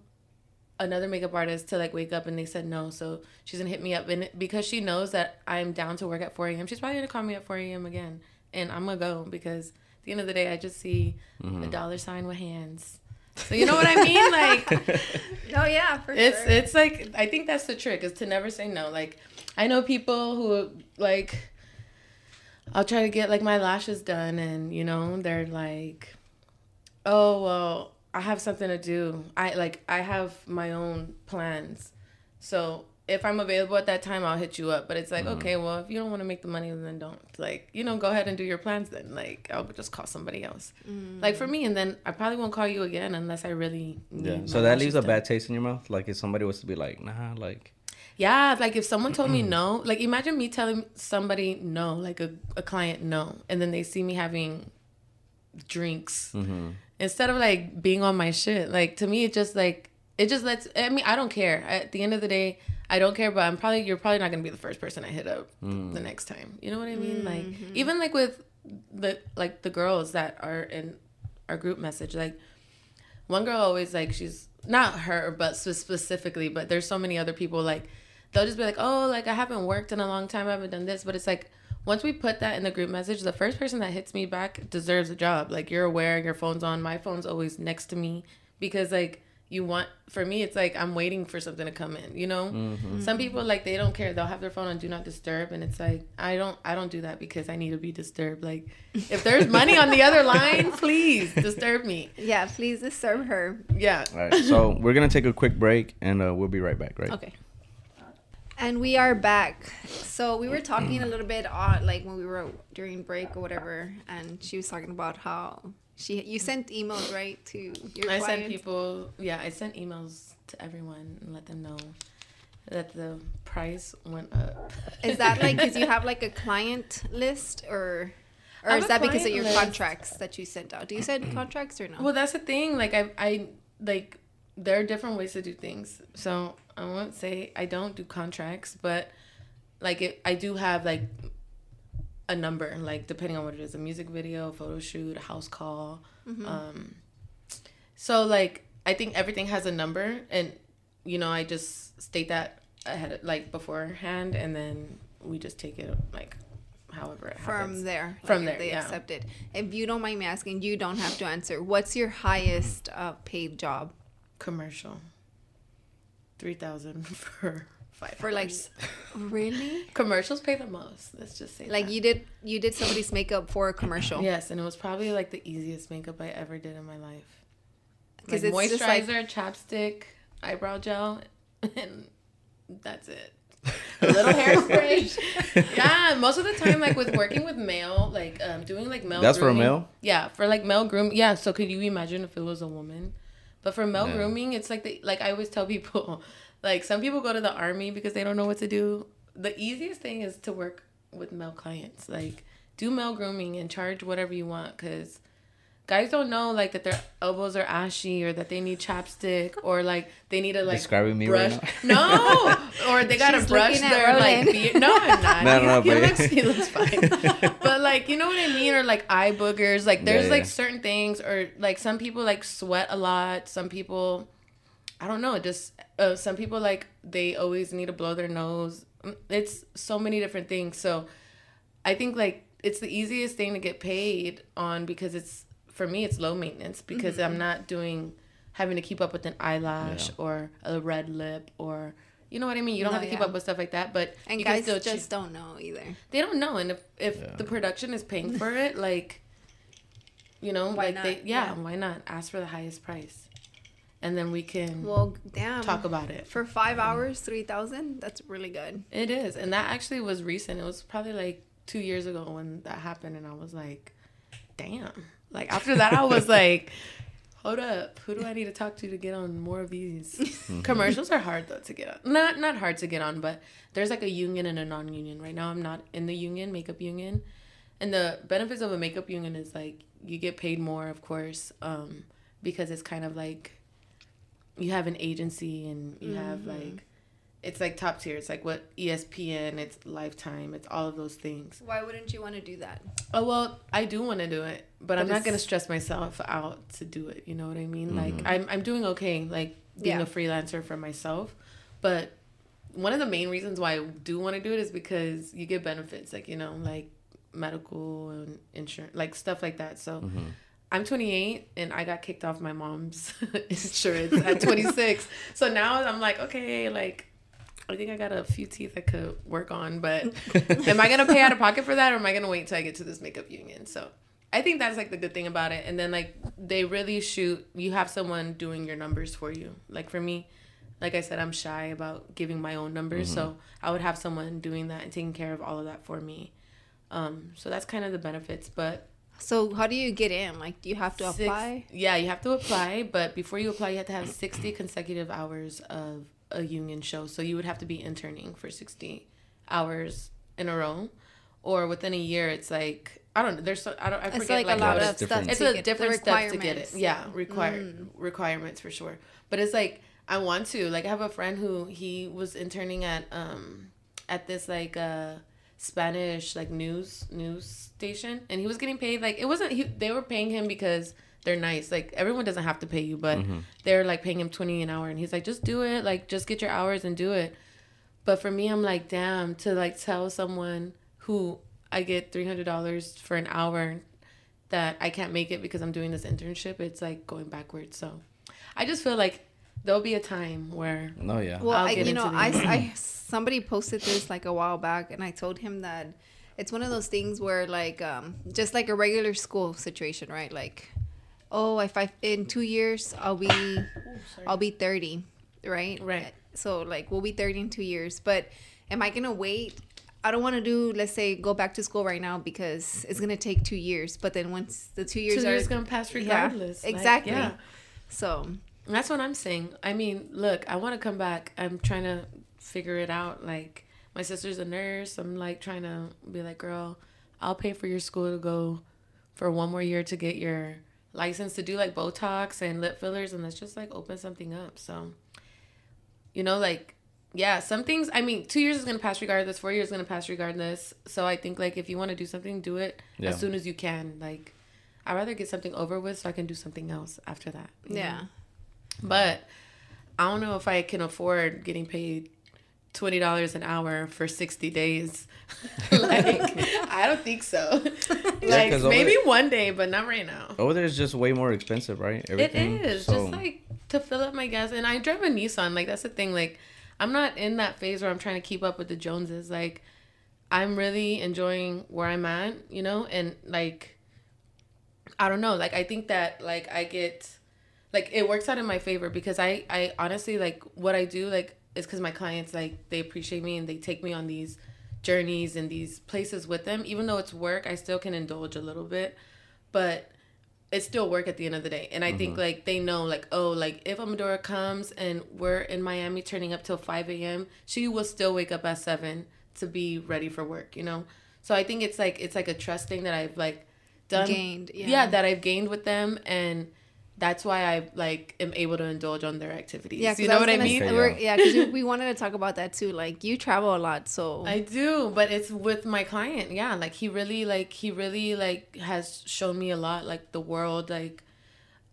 another makeup artist to like wake up and they said no so she's gonna hit me up and because she knows that i'm down to work at 4 a.m she's probably gonna call me at 4 a.m again and i'm gonna go because the end of the day i just see mm-hmm. a dollar sign with hands so you know what i mean like (laughs) oh yeah for it's sure. it's like i think that's the trick is to never say no like i know people who like i'll try to get like my lashes done and you know they're like oh well I have something to do. I like I have my own plans. So if I'm available at that time, I'll hit you up. But it's like, mm-hmm. okay, well, if you don't want to make the money, then don't. Like, you know, go ahead and do your plans then. Like, I'll just call somebody else. Mm-hmm. Like for me, and then I probably won't call you again unless I really. yeah. So that leaves a bad taste in your mouth. Like if somebody was to be like, nah, like. Yeah, like if someone told me no, like imagine me telling somebody no, like a, a client no, and then they see me having drinks. Mm-hmm instead of like being on my shit like to me it just like it just lets i mean i don't care at the end of the day i don't care but i'm probably you're probably not gonna be the first person i hit up mm. the next time you know what i mean mm-hmm. like even like with the like the girls that are in our group message like one girl always like she's not her but specifically but there's so many other people like they'll just be like oh like i haven't worked in a long time i haven't done this but it's like once we put that in the group message, the first person that hits me back deserves a job. Like you're aware, your phone's on. My phone's always next to me because like you want. For me, it's like I'm waiting for something to come in. You know, mm-hmm. some people like they don't care. They'll have their phone on do not disturb, and it's like I don't. I don't do that because I need to be disturbed. Like if there's money on the other line, (laughs) please disturb me. Yeah, please disturb her. Yeah. All right. So we're gonna take a quick break, and uh, we'll be right back. Right. Okay. And we are back. So we were talking a (clears throat) little bit on like when we were during break or whatever, and she was talking about how she you sent emails right to your. I clients. sent people. Yeah, I sent emails to everyone and let them know that the price went up. Is that like because you (laughs) have like a client list or? Or is that because of your list. contracts that you sent out? Do you send contracts or no? Well, that's the thing. Like I, I like there are different ways to do things. So I won't say I don't do contracts, but like it, I do have like a number, like depending on what it is, a music video, photo shoot, a house call. Mm-hmm. Um, so like I think everything has a number, and you know I just state that ahead, like beforehand, and then we just take it like however it from happens. there from there they yeah. accept it if you don't mind me asking you don't have to answer what's your highest uh, paid job commercial three thousand (laughs) for five for like (laughs) really commercials pay the most let's just say like that. you did you did somebody's makeup for a commercial (clears throat) yes and it was probably like the easiest makeup i ever did in my life because like it's moisturizer like... chapstick eyebrow gel (laughs) and that's it a (laughs) little hairspray. yeah, most of the time, like with working with male, like um, doing like male. That's grooming, for a male. Yeah, for like male groom. Yeah, so could you imagine if it was a woman? But for male yeah. grooming, it's like the like I always tell people, like some people go to the army because they don't know what to do. The easiest thing is to work with male clients. Like do male grooming and charge whatever you want because guys don't know like that their elbows are ashy or that they need chapstick or like they need to like describing me brush. right now. No, (laughs) or they gotta brush their like beard. No, I'm not. (laughs) no, no, he, he, looks, he looks fine. (laughs) but like you know what I mean, or like eye boogers. Like there's yeah, like certain things, or like some people like sweat a lot. Some people, I don't know. Just uh, some people like they always need to blow their nose. It's so many different things. So I think like it's the easiest thing to get paid on because it's for me it's low maintenance because mm-hmm. I'm not doing having to keep up with an eyelash yeah. or a red lip or you know what I mean? You don't no, have to keep up with stuff like that, but and guys still just don't know either. They don't know, and if if yeah. the production is paying for (laughs) it, like, you know, why like not? they yeah, why not ask for the highest price, and then we can well damn talk about it for five hours, three thousand. That's really good. It is, and that actually was recent. It was probably like two years ago when that happened, and I was like, damn like after that, I was (laughs) like, hold up, who do I need to talk to to get on more of these? Mm-hmm. (laughs) Commercials are hard though to get on. Not not hard to get on, but there's like a union and a non-union. Right now, I'm not in the union, makeup union, and the benefits of a makeup union is like you get paid more, of course, um, because it's kind of like you have an agency and you mm-hmm. have like it's like top tier. It's like what ESPN, it's Lifetime, it's all of those things. Why wouldn't you want to do that? Oh well, I do want to do it, but, but I'm not gonna stress myself out to do it. You know what I mean? Mm-hmm. Like I'm I'm doing okay, like being yeah. a freelancer for myself, but one of the main reasons why I do want to do it is because you get benefits, like you know, like medical and insurance, like stuff like that. So. Mm-hmm. I'm 28 and I got kicked off my mom's (laughs) insurance at 26. (laughs) so now I'm like, okay, like I think I got a few teeth I could work on, but (laughs) am I gonna pay out of pocket for that, or am I gonna wait till I get to this makeup union? So I think that's like the good thing about it. And then like they really shoot. You have someone doing your numbers for you. Like for me, like I said, I'm shy about giving my own numbers, mm-hmm. so I would have someone doing that and taking care of all of that for me. Um, so that's kind of the benefits, but. So how do you get in? Like, do you have to six, apply? Yeah, you have to apply, but before you apply, you have to have sixty consecutive hours of a union show. So you would have to be interning for 60 hours in a row. Or within a year, it's like I don't know. There's so I don't I forget it's like, like a lot of stuff. It's a different step to get it. Yeah, require mm. requirements for sure. But it's like I want to like I have a friend who he was interning at um at this like uh Spanish like news news station and he was getting paid like it wasn't he, they were paying him because they're nice. Like everyone doesn't have to pay you, but mm-hmm. they're like paying him twenty an hour, and he's like, just do it. Like just get your hours and do it. But for me, I'm like, damn, to like tell someone who I get three hundred dollars for an hour that I can't make it because I'm doing this internship. It's like going backwards. So I just feel like there'll be a time where. No, yeah. Well, I, you know, I, I (clears throat) somebody posted this like a while back, and I told him that it's one of those things where like um just like a regular school situation, right? Like oh, if I in two years I'll be oh, I'll be thirty, right? Right. So like we'll be thirty in two years, but am I gonna wait? I don't want to do let's say go back to school right now because it's gonna take two years. But then once the two years two are years gonna pass regardless. Yeah, exactly. Like, yeah. So that's what I'm saying. I mean, look, I want to come back. I'm trying to figure it out. Like my sister's a nurse. I'm like trying to be like, girl, I'll pay for your school to go for one more year to get your license to do like Botox and lip fillers, and let's just like open something up. So, you know, like, yeah, some things, I mean, two years is going to pass regardless, four years is going to pass regardless. So I think like if you want to do something, do it yeah. as soon as you can. Like, I'd rather get something over with so I can do something else after that. Yeah. Know? But I don't know if I can afford getting paid twenty dollars an hour for sixty days. (laughs) like I don't think so. (laughs) like yeah, maybe over, one day, but not right now. Over there is just way more expensive, right? Everything. It is so. just like to fill up my gas, and I drive a Nissan. Like that's the thing. Like I'm not in that phase where I'm trying to keep up with the Joneses. Like I'm really enjoying where I'm at, you know, and like I don't know. Like I think that like I get like it works out in my favor because I I honestly like what I do like is because my clients like they appreciate me and they take me on these journeys and these places with them. Even though it's work i still can indulge a little bit but it's still work at the end of the day. And i mm-hmm. think like they know like oh like if amadora comes and we're in miami turning up till 5 a.m she will still wake up at 7 to be ready for work you know? So i think it's like it's like a trust thing that i've like done gained yeah, yeah that i've gained with them and that's why I like am able to indulge on their activities. Yeah, you know I what I mean. Say, yeah, because yeah, we wanted to talk about that too. Like you travel a lot, so (laughs) I do, but it's with my client. Yeah, like he really like he really like has shown me a lot, like the world, like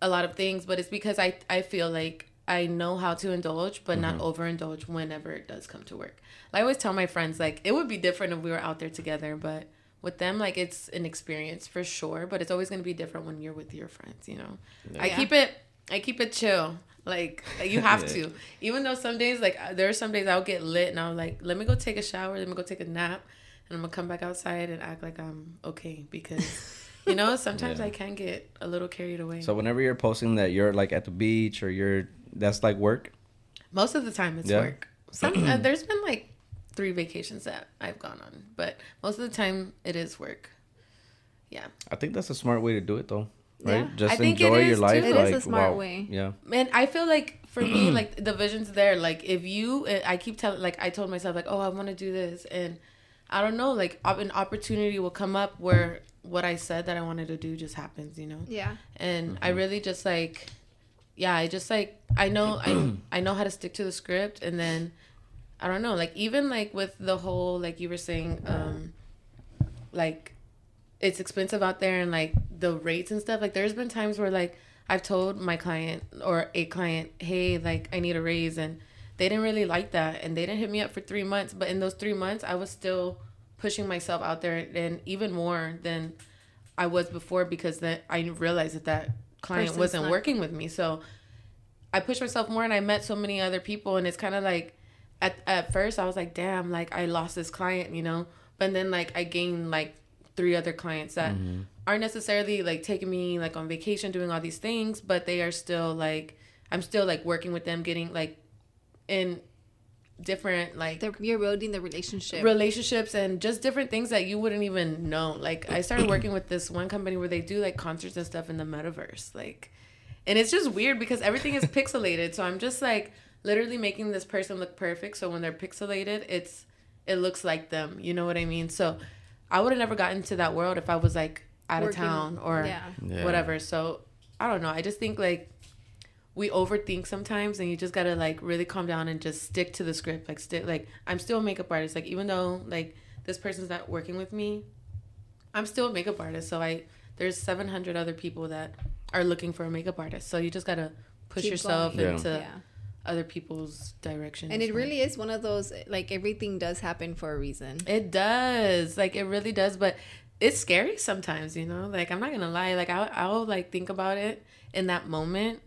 a lot of things. But it's because I I feel like I know how to indulge, but mm-hmm. not overindulge whenever it does come to work. I always tell my friends like it would be different if we were out there together, but with them like it's an experience for sure but it's always going to be different when you're with your friends you know yeah. i keep it i keep it chill like you (laughs) have yeah. to even though some days like there are some days i'll get lit and i'm like let me go take a shower let me go take a nap and i'm gonna come back outside and act like i'm okay because (laughs) you know sometimes yeah. i can get a little carried away so whenever you're posting that you're like at the beach or you're that's like work most of the time it's work some uh, (clears throat) there's been like three vacations that I've gone on, but most of the time it is work. Yeah. I think that's a smart way to do it though. Right? Yeah. Just enjoy your life. Too. It like, is a smart wow. way. Yeah. And I feel like for me, (clears throat) like the vision's there. Like if you, eh, I keep telling, like I told myself, like, oh, I want to do this, and I don't know, like an opportunity will come up where what I said that I wanted to do just happens, you know. Yeah. And I mm-hmm. really just like, yeah, I just like I know I (clears throat) I know how to stick to the script, and then I don't know, like even like with the whole like you were saying, um, like it's expensive out there and like the rates and stuff. Like there's been times where like I've told my client or a client, hey, like I need a raise, and they didn't really like that, and they didn't hit me up for three months. But in those three months, I was still pushing myself out there, and even more than I was before because then I realized that that client Person's wasn't not- working with me. So I pushed myself more, and I met so many other people, and it's kind of like at at first I was like, damn, like I lost this client, you know. But then like I gained like three other clients that mm-hmm. aren't necessarily like taking me like on vacation doing all these things, but they are still like I'm still like working with them, getting like in different like They're, you're building the relationship. relationships and just different things that you wouldn't even know. Like I started working with this one company where they do like concerts and stuff in the metaverse. Like and it's just weird because everything is (laughs) pixelated. So I'm just like literally making this person look perfect. So when they're pixelated, it's it looks like them. You know what I mean? So I would have never gotten into that world if I was like out Working- of town or yeah. Yeah. whatever. So I don't know. I just think like we overthink sometimes and you just gotta like really calm down and just stick to the script like stick like i'm still a makeup artist like even though like this person's not working with me i'm still a makeup artist so i there's 700 other people that are looking for a makeup artist so you just gotta push Keep yourself going. Into Yeah. Other people's direction And it really is one of those like everything does happen for a reason. It does. Like it really does, but it's scary sometimes, you know? Like I'm not going to lie, like I'll I'll like think about it in that moment.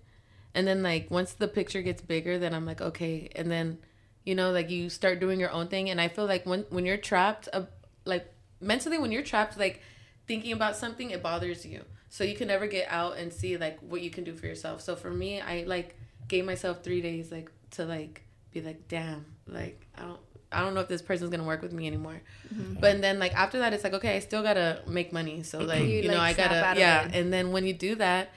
And then like once the picture gets bigger, then I'm like, okay, and then you know, like you start doing your own thing and I feel like when when you're trapped uh, like mentally when you're trapped like thinking about something, it bothers you. So you can never get out and see like what you can do for yourself. So for me, I like gave myself 3 days like to like be like, damn, like I don't I don't know if this person's gonna work with me anymore. Mm-hmm. But then like after that, it's like okay, I still gotta make money. So like You, you, know, like, I gotta yeah. it. And then when you do that,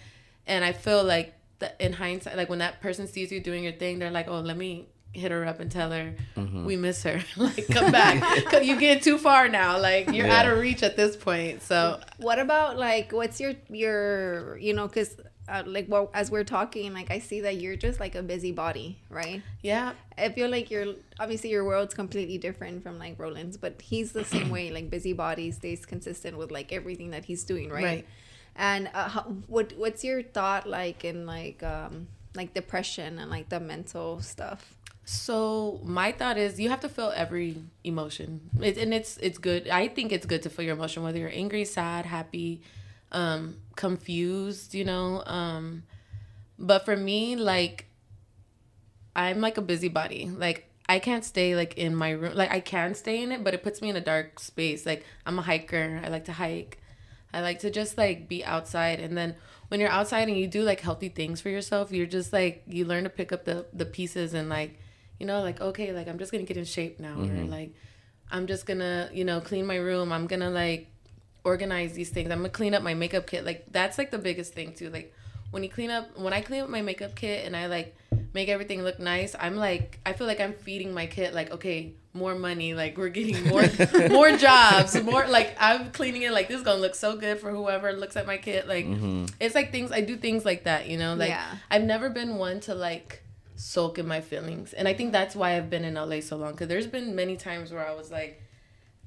and I feel like that in hindsight, like when that person sees you doing your thing, they're like, oh, let me hit her up and tell her mm-hmm. we miss her. (laughs) like come back, (laughs) 'Cause you get too far now. Like you're Yeah. out of reach at this point. So What about like what's your your you know because uh, like well as we're talking like I see that you're just like a busybody right? Yeah, I feel like you're obviously your world's completely different from like Roland's but he's the same way like busybody stays consistent with like everything that he's doing right, Right. and uh, how, what what's your thought like in like um like depression and like the mental stuff? So my thought is you have to feel every emotion, it, and it's it's good. I think it's good to feel your emotion, whether you're angry, sad, happy, um, confused. You know, um, but for me, like I'm like a busybody. Like I can't stay like in my room. Like I can stay in it, but it puts me in a dark space. Like I'm a hiker. I like to hike. I like to just like be outside and then when you're outside and you do like healthy things for yourself, you're just like you learn to pick up the the pieces and like you know like okay, like I'm just to get in shape now or like I'm just to, you know, clean my room. I'm to like organize these things. I'm going to clean up my makeup kit. Like that's like the biggest thing too. Like when you clean up when I clean up my makeup kit and I like make everything look nice, I'm like I feel like I'm feeding my kit like okay, more money, like we're getting more (laughs) more jobs, more like I'm cleaning it like this is going to look so good for whoever looks at my kit like mm-hmm. it's like things I do things like that, you know? Like Yeah. I've never been one to like soak in my feelings. And I think that's why I've been in LA so long cuz there's been many times where I was like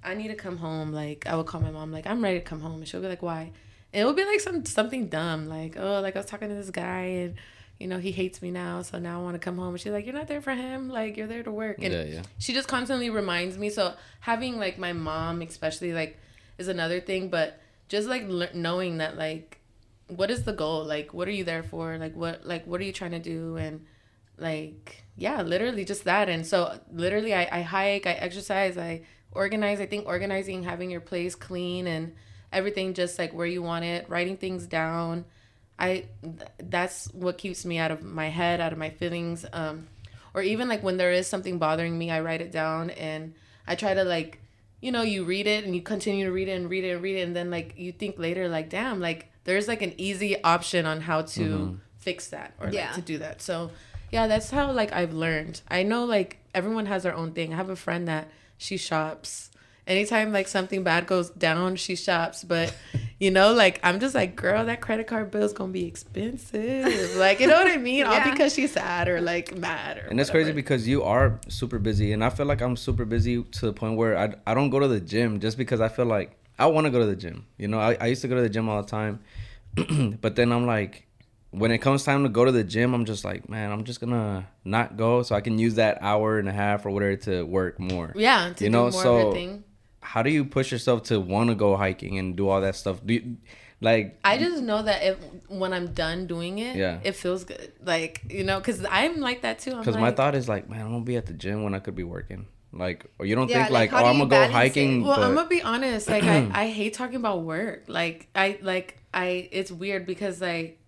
I need to come home. Like I would call my mom, like I'm ready to come home, and she'll be like, "Why?" And it would be like some something dumb, like oh, like I was talking to this guy, and you know he hates me now, so now I want to come home. And she's like, "You're not there for him. Like you're there to work." And Yeah, yeah. she just constantly reminds me. So having like my mom, especially like, is another thing. But just like le- knowing that like, what is the goal? Like, what are you there for? Like, what like what are you trying to do? And like yeah literally just that and so literally I, I hike i exercise i organize i think organizing having your place clean and everything just like where you want it writing things down. I th- that's what keeps me out of my head out of my feelings um or even like when there is something bothering me i write it down and i try to like you know you read it and you continue to read it and read it and read it and then like you think later like damn like there's like an easy option on how to fix that or Yeah. like to do that. So yeah that's how like i've learned. I know like everyone has their own thing. I have a friend that she shops anytime like something bad goes down, she shops. But you know, like I'm just like, girl, that credit card bill's gonna be expensive. Like, you know what I mean? All because she's sad or like mad or. And it's crazy because you are super busy, and I feel like I'm super busy to the point where I, I don't go to the gym just because I feel like I want to go to the gym. You know, I, I used to go to the gym all the time, (clears throat) but then I'm like, when it comes time to go to the gym, I'm just like, man, I'm just gonna not go so I can use that hour and a half or whatever to work more. yeah, to you do know, more so-. How do you push yourself to want to go hiking and do all that stuff? Do you, like I just know that if when I'm done doing it, Yeah. it feels good. Like you know, because I'm like that too. Because like, my thought is like, man, I'm gonna be at the gym when I could be working. Like, or you don't Yeah, think like, like, oh, I'm gonna go balance it? hiking. Well, but, I'm gonna be honest. Like I, (clears throat) I hate talking about work. Like I like I. It's weird because like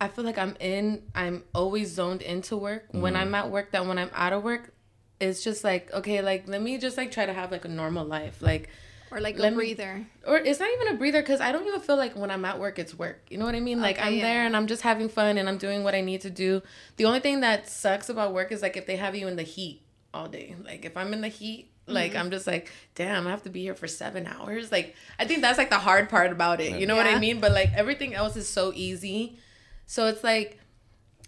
I feel like I'm in. I'm always zoned into work. When Mm-hmm. I'm at work, that when I'm out of work, it's just like okay. Like let me just like try to have like a normal life. Like Or like Let a me- breather. or it's not even a breather because I don't even feel like when I'm at work it's work. You know what I mean? Like Okay, I'm yeah. there and I'm just having fun and I'm doing what I need to do. The only thing that sucks about work is like if they have you in the heat all day. Like if I'm in the heat, like Mm-hmm. I'm just like, damn, I have to be here for seven hours. Like I think that's like the hard part about it. You know what I mean? But like everything else is so easy. So it's like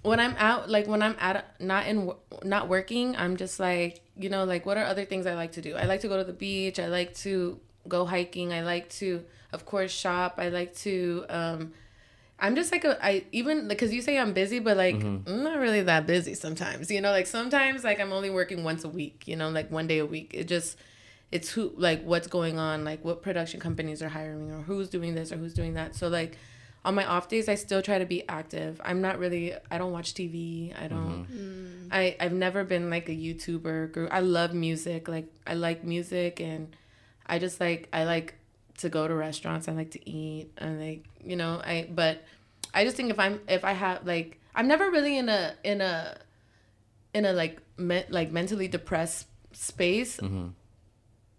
when I'm out, like when I'm at not in not working, I'm just like you know like what are other things I like to do? I like to go to the beach. I like to go hiking. I like to, of course, shop. I like to. um I'm just like a I even because you say I'm busy, but like I'm not really that busy sometimes. You know, like sometimes like I'm only working once a week. You know, like one day a week. It just it's who like what's going on, like what production companies are hiring or who's doing this or who's doing that. So like on my off days, I still try to be active. I'm not really. I don't watch TV. I don't. Mm-hmm. Mm. I I've never been like a YouTuber. Group. I love music. Like I like music, and I just like I like to go to restaurants. I like to eat, and like you know I. But I just think if I'm if I have like I'm never really in a in a in a like me, like mentally depressed space mm-hmm.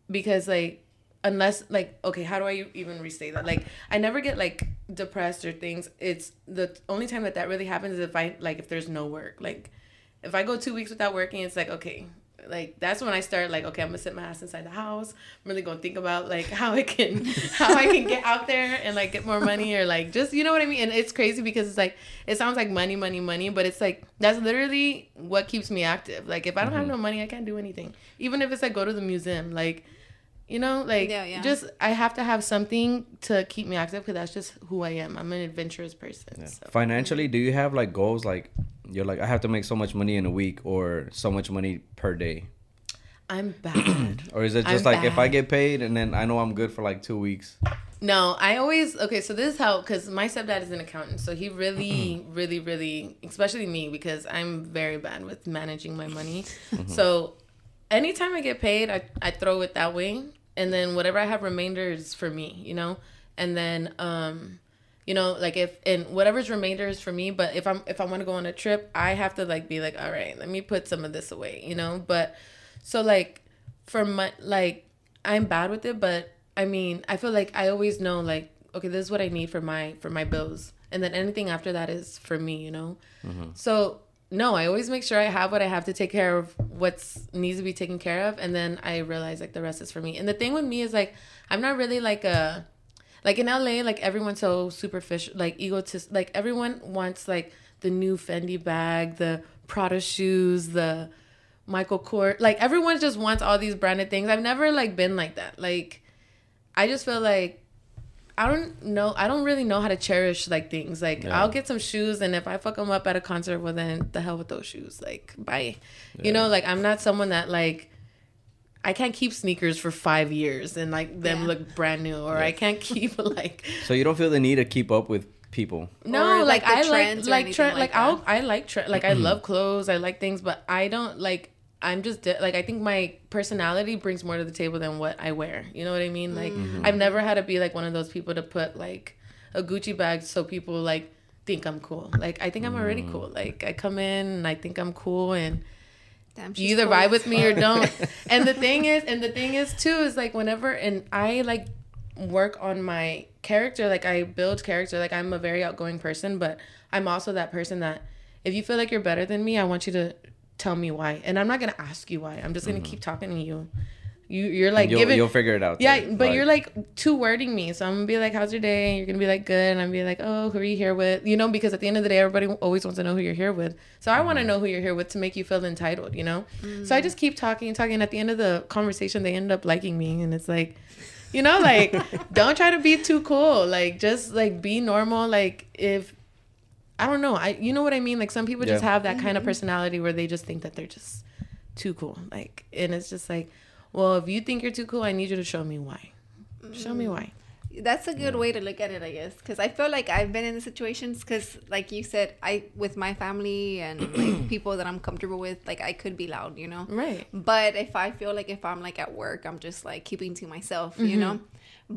because like unless like okay how do i even restate that? Like i never get like depressed or things. It's the only time that that really happens is if i like if there's no work. Like if i go two weeks without working it's like okay like that's when i start like okay i'm gonna sit my ass inside the house. I'm really gonna think about like (laughs) how i can how i can get out there and like get more money or like just you know what i mean? And it's crazy because it's like it sounds like money money money but it's like that's literally what keeps me active. Like if i don't have mm-hmm. no money i can't do anything. Even if it's like go to the museum like you know, like Yeah, yeah. just I have to have something to keep me active because that's just who I am. I'm an adventurous person. So. Financially, do you have like goals? Like you're like, I have to make so much money in a week or so much money per day, I'm (clears throat) bad. or is it just I'm like if I get paid and then I know I'm good for like two weeks? no, I always okay. So this is how because my stepdad is an accountant, so he really, mm-hmm. really, really, especially me because I'm very bad with managing my money. Mm-hmm. So anytime I get paid, I I throw it that way, and then whatever I have remainder is for me, you know, and then um. you know like if and whatever's remainder is for me but if i'm if i want to go on a trip i have to like be like all right let me put some of this away you know? But so like for my like i'm bad with it but i mean i feel like i always know like okay this is what i need for my for my bills. And then anything after that is for me you know? So no i always make sure i have what i have to take care of what's needs to be taken care of and then i realize like the rest is for me and the thing with me is like i'm not really like a like in LA, like everyone's so superficial, like egotist. Like everyone wants like the new Fendi bag, the Prada shoes, the Michael Kors. Like everyone just wants all these branded things. I've never like been like that. Like I just feel like I don't know. I don't really know how to cherish like things. Like Yeah. I'll get some shoes, and if I fuck them up at a concert, well then the hell with those shoes. Like bye. You know, like I'm not someone that like. I can't keep sneakers for five years and like them Yeah. look brand new, or I can't keep (laughs) like So you don't feel the need to keep up with people. no, Or, like, like, I like like trend like like I'll. I like trend like I mm-hmm. love clothes, I like things, but I don't like I'm just di- like I think my personality brings more to the table than what I wear. You know what I mean? Like mm. I've never had to be like one of those people to put like a Gucci bag so people like think I'm cool. Like I think I'm already mm. cool. Like I come in and I think I'm cool and Damn, you either cool vibe with me or don't. (laughs) and the thing is, and the thing is too, is like whenever and I like work on my character, like I build character. Like I'm a very outgoing person, but I'm also that person that if you feel like you're better than me, I want you to tell me why. And I'm not gonna ask you why. I'm just gonna mm-hmm. keep talking to you. you you're like you'll, giving you'll figure it out. yeah, too. but you're like two wording me. So I'm gonna be like, "How's your day?" And you're gonna be like, "Good." And I'm gonna be like, "Oh, who are you here with?" You know, because at the end of the day, everybody always wants to know who you're here with. So I want to mm-hmm. know who you're here with to make you feel entitled. You know. So I mm-hmm. just keep talking and talking. At the end of the conversation, they end up liking me, and it's like, you know, like (laughs) don't try to be too cool. Like just like be normal. Like if I don't know, I you know what I mean. Like some people just have that kind of mm-hmm. personality where they just think that they're just too cool. Like, and it's just like, well, if you think you're too cool, I need you to show me why. Show me mm. why. That's a good way to look at it, I guess, because I feel like I've been in the situations. Because, like you said, I with my family and like (clears throat) people that I'm comfortable with, like I could be loud, you know. Right. But if I feel like if I'm like at work, I'm just like keeping to myself, you mm-hmm. know.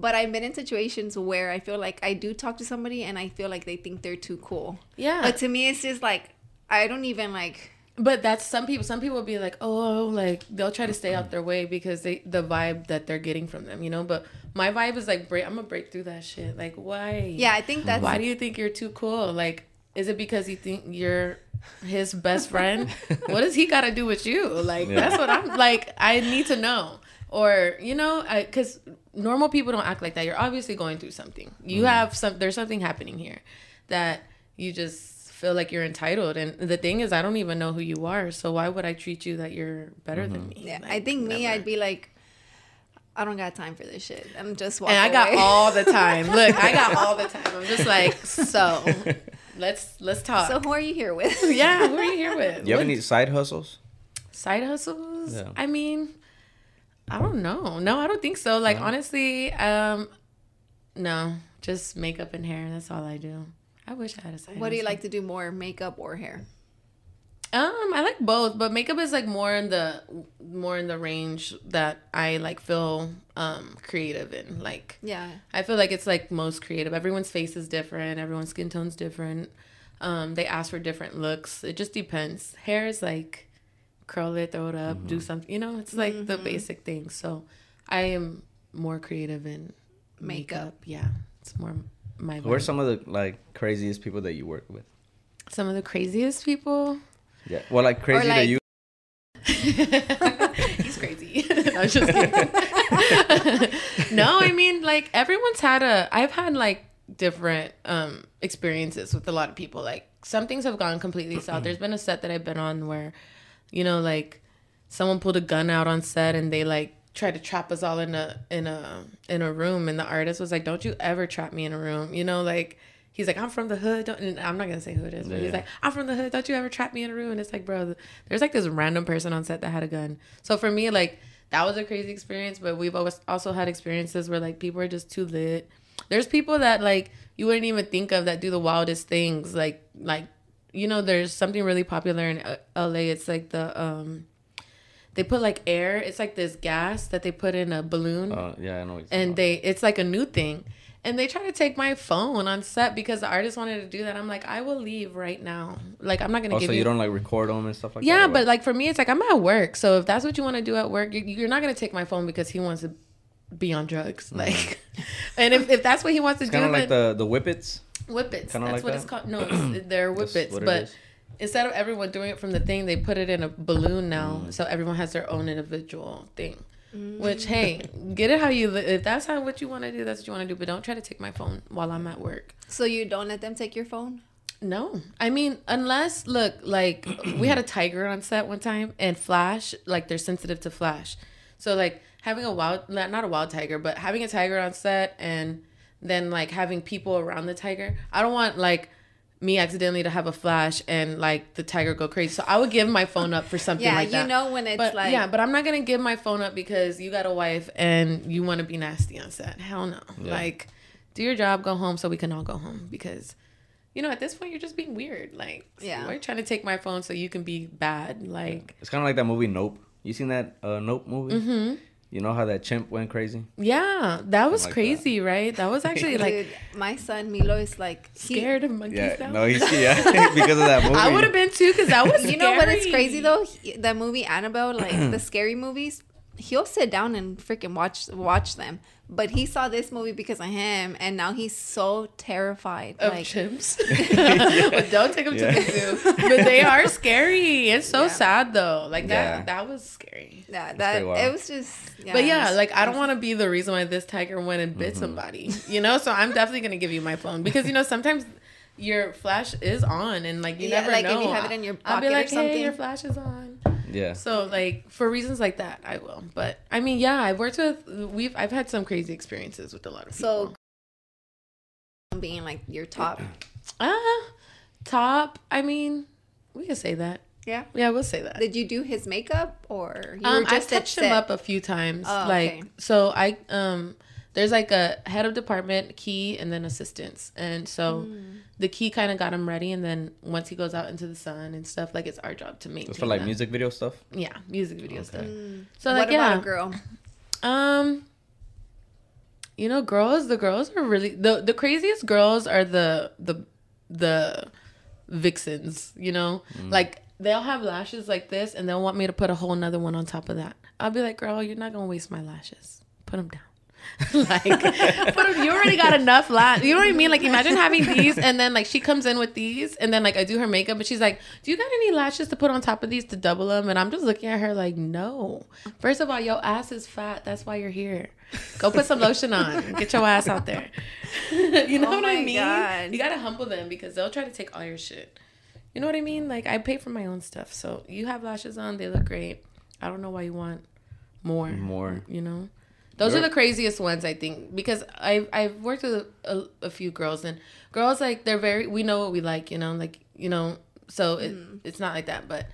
But I've been in situations where I feel like I do talk to somebody and I feel like they think they're too cool. Yeah. But to me, it's just like I don't even like. But that's some people. Some people will be like, oh, like they'll try to stay out their way because they the vibe that they're getting from them, you know. But my vibe is like, break. I'm gonna break through that shit. Like, why? Yeah, I think that's Why do you think you're too cool? Like, is it because you think you're his best friend? (laughs) what does he got to do with you? Like, Yeah. that's what I'm like. I need to know. Or you know, because normal people don't act like that. You're obviously going through something. You mm-hmm. have some. There's something happening here that you just feel like you're entitled. And the thing is, I don't even know who you are. So why would I treat you that you're better than mm-hmm. me? Yeah, Like, I think me, never. I'd be like, I don't got time for this shit. I'm just walking. And I got away. all the time. Look, I got (laughs) all the time. I'm just like, so (laughs) let's let's talk. So who are you here with? (laughs) yeah, who are you here with? You have What- any side hustles? side hustles? Yeah. I mean, I don't know. No, I don't think so. Like No? honestly, um, no, just makeup and hair. That's all I do. I wish I had a side. What do you like to do more, makeup or hair? Um, I like both, but makeup is like more in the more in the range that I like feel um creative in. Like Yeah. I feel like it's like most creative. Everyone's face is different. Everyone's skin tone's different. Um, they ask for different looks. It just depends. Hair is like curl it, throw it up, do something. You know, it's like the basic things. So I am more creative in makeup. Makeup. Yeah, it's more my. Who are some of the like craziest people that you work with? some of the craziest people? Yeah. Well, like crazy like- to (laughs) you. He's crazy. (laughs) No, I'm just kidding. (laughs) no, I mean like everyone's had a I've had like different um experiences with a lot of people. Like some things have gone completely south. There's been a set that I've been on where, you know, like someone pulled a gun out on set and they like tried to trap us all in a in a in a room and the artist was like, Don't you ever trap me in a room. You know, like He's like, I'm from the hood. Don't, and I'm not gonna say who it is, but he's like, I'm from the hood. Don't you ever trap me in a room? And it's like, bro, there's like this random person on set that had a gun. So for me, like that was a crazy experience. But we've always also had experiences where like people are just too lit. There's people that like you wouldn't even think of that do the wildest things. Like like you know, there's something really popular in uh, LA. It's like the um, they put like air. It's like this gas that they put in a balloon Uh, yeah, I know. what and talking they it's like a new thing and they try to take my phone on set because the artist wanted to do that i'm like i will leave right now like i'm not gonna about. give Also, you, you don't like record them and stuff like that. yeah but like for me it's like i'm at work so if that's what you want to do at work you- you're not gonna take my phone because he wants to be on drugs like (laughs) and if, if that's what he wants to it's do kind of like then the the whippets. Whippets kinda that's like what that? it's called no (clears throat) it's, they're That's whippets what but is. instead of everyone doing it from the thing they put it in a balloon now Mm. so everyone has their own individual thing Mm. which hey get it how you li- if that's how what you want to do that's what you want to do but don't try to take my phone while i'm at work So you don't let them take your phone? no i mean unless look like (clears throat) we had a tiger on set one time and flash like they're sensitive to flash so like having a wild not not a wild tiger but having a tiger on set and then like having people around the tiger i don't want like me accidentally to have a flash and like the tiger go crazy so i would give my phone up for something Yeah, like you know when it's but like yeah, but I'm not gonna give my phone up because you got a wife and you want to be nasty on set. Hell no. Yeah. Like, do your job, go home, so we can all go home. Because, you know, at this point, you're just being weird. Like, Yeah. we're trying to take my phone so you can be bad. Like, It's kind of like that movie Nope. You seen that uh, Nope movie? mm-hmm. You know how that chimp went crazy? yeah, that was like that. crazy, right? That was actually like Dude, my son Milo is like he- scared of monkeys Yeah, now. no, he's yeah (laughs) because of that movie. I would have been too because that was. You know what? It's crazy though. He- That movie Annabelle, like the scary movies. He'll sit down and freaking watch watch them. But he saw this movie because of him, and now he's so terrified. Of like, chimps. (laughs) (laughs) but don't take them Yeah. to the zoo. But they are scary. It's so Yeah. sad though. Like that Yeah. that was scary. yeah, that wild. it was just. Yeah, but yeah, it's- like I don't want to be the reason why this tiger went and Mm-hmm. bit somebody. You know, so I'm definitely gonna give you my phone because you know sometimes your flash is on and like you Yeah, never like, if you have it in your I'll be pocket or like, hey, something. your flash is on. Yeah. So like for reasons like that, I will. But I mean, yeah, I've worked with we've I've had some crazy experiences with a lot of So people. being like your top. ah (clears throat) top. I mean, we can say that. Yeah. Yeah, we'll say that. Did you do his makeup or you um, were just I at touched him up a few times. Oh, like okay. so, I um, there's like a head of department, key, and then assistants, and so Mm. The key kind of got him ready, and then once he goes out into the sun and stuff, like it's our job to maintain. It's for like them. music video stuff. Yeah, music video Okay. stuff. Mm. So what like yeah, a girl? Um, you know, girls. The girls are really the the craziest girls are the the the vixens. You know, like they'll have lashes like this, and they'll want me to put a whole nother one on top of that. I'll be like, girl, you're not gonna waste my lashes. Put them down. (laughs) like, but you already got enough lash. You know what I mean? Like, imagine having these, and then like she comes in with these, and then like I do her makeup, but she's like, "Do you got any lashes to put on top of these to double them?" And I'm just looking at her like, "No. First of all, your ass is fat. That's why you're here. Go put some lotion on. Get your ass out there. (laughs) you know Oh what I mean? God. You gotta humble them because they'll try to take all your shit. You know what I mean? Like I pay for my own stuff, so you have lashes on. They look great. I don't know why you want more. More. You know. Those are You're- the craziest ones I think because I've I've worked with a, a, a few girls and girls like they're very we know what we like you know like you know so it, mm. it's not like that but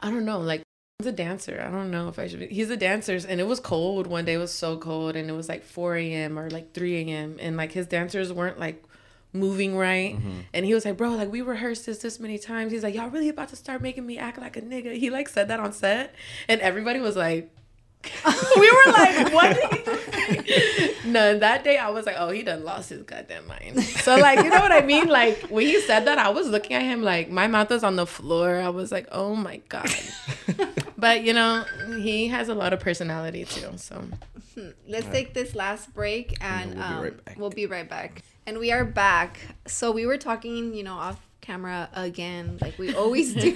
I don't know like he's a dancer. I don't know if I should be he's a dancer and it was cold one day it was so cold and it was like 4 a.m or like 3 a.m and like his dancers weren't like moving right mm-hmm. and he was like bro like we rehearsed this this many times. He's like y'all really about to start making me act like a nigga? He like said that on set and everybody was like (laughs) we were like, what did he just say? No, that day I was like, oh, he done lost his goddamn mind. So like, you know what I mean? Like when he said that, I was looking at him like my mouth was on the floor. I was like, oh my god. (laughs) but you know, he has a lot of personality too. So Let's take this last break and we'll be um, right back. we'll be right back. And we are back. So we were talking, you know, off camera again, like we always do.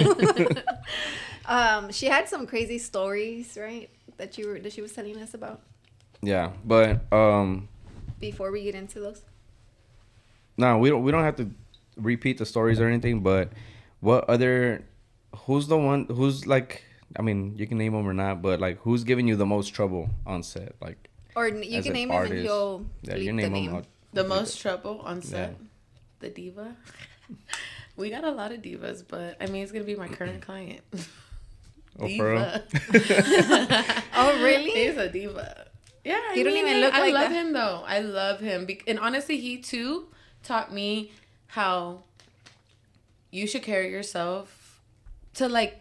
(laughs) um, she had some crazy stories, right? That you were that she was telling us about Yeah, but um, before we get into those. no, we don't. We don't have to repeat the stories or anything. But what other? Who's the one? Who's like? I mean, you can name them or not, but like, who's giving you the most trouble on set? Like, Or you can an name him and artist. he'll yeah, bleep you the name name. them. The most it. trouble on set, Yeah. the diva. (laughs) we got a lot of divas, but I mean, it's gonna be my current client. (laughs) Oh, for real? (laughs) (laughs) Oh, really? He's a diva. Yeah, I He don't mean, even I- look I like love that. him though. I love him, Be- and honestly, he too taught me how you should carry yourself to like,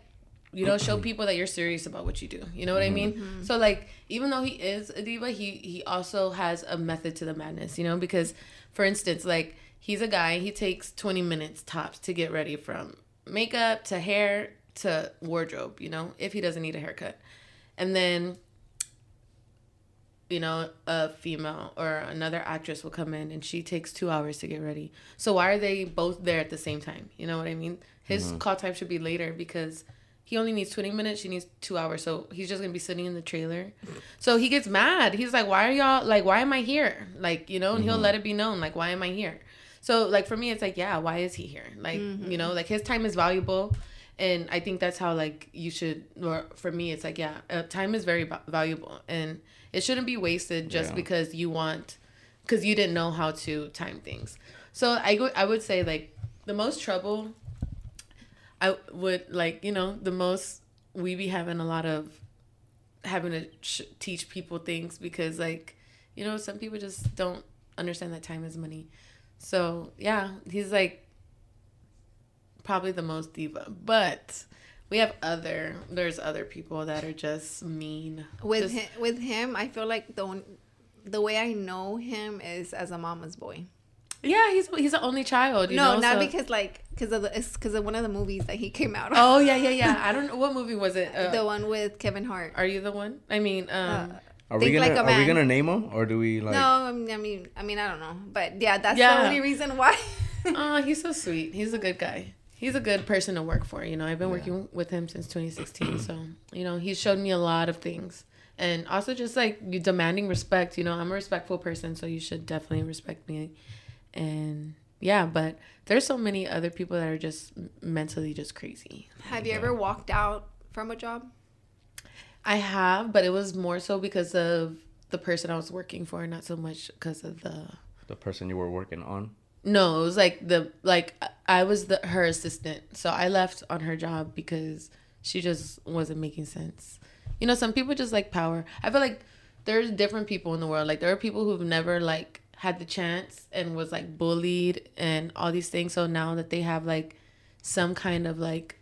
you know, show people that you're serious about what you do. You know what I mean? Mm-hmm. So like, even though he is a diva, he he also has a method to the madness. You know, because for instance, like he's a guy, he takes 20 minutes tops to get ready from makeup to hair to wardrobe. You know, if he doesn't need a haircut, and then you know, a female or another actress will come in and she takes two hours to get ready. So why are they both there at the same time? You know what I mean? His mm-hmm. call time should be later because he only needs 20 minutes. She needs two hours. So he's just going to be sitting in the trailer. So he gets mad. He's like, why are y'all, like, why am I here? Like, you know, and he'll mm-hmm. let it be known, like, why am I here? So, like, for me, it's like, yeah, why is he here? Like, you mm-hmm. know, like his time is valuable. And I think that's how, like, you should, or for me, it's like, yeah, uh, time is very va- valuable. And it shouldn't be wasted just Yeah. because you want, because you didn't know how to time things. So I go, I would say, like, the most trouble I would like, you know, the most we be having a lot of having to sh- teach people things because, like, you know, some people just don't understand that time is money. So yeah, he's like probably the most diva, but we have other. There's other people that are just mean. With Just- him, with him, I feel like the one, the way I know him is as a mama's boy. yeah, he's he's the only child. You no, know, not so- because like because of the it's because of one of the movies that he came out. on. Oh yeah, yeah, yeah. I don't (laughs) know what movie was it. Uh, the one with Kevin Hart. are you the one? I mean, um, Uh, Are we gonna like a Are we gonna name them or do we like? no, I mean, I mean, I mean, I don't know, but yeah, that's Yeah. the only reason why. oh, (laughs) he's so sweet. He's a good guy. He's a good person to work for. You know, I've been Yeah. working with him since 2016. so, you know, he's showed me a lot of things. And also just like you demanding respect. You know, I'm a respectful person, so you should definitely respect me. And yeah, but there's so many other people that are just mentally just crazy. Have you ever walked out from a job? I have, but it was more so because of the person I was working for, not so much because of the The person you were working on. No, it was like the like I was the her assistant. So I left on her job because she just wasn't making sense. You know, some people just like power. I feel like there's different people in the world. Like there are people who've never like had the chance and was like bullied and all these things. So now that they have like some kind of like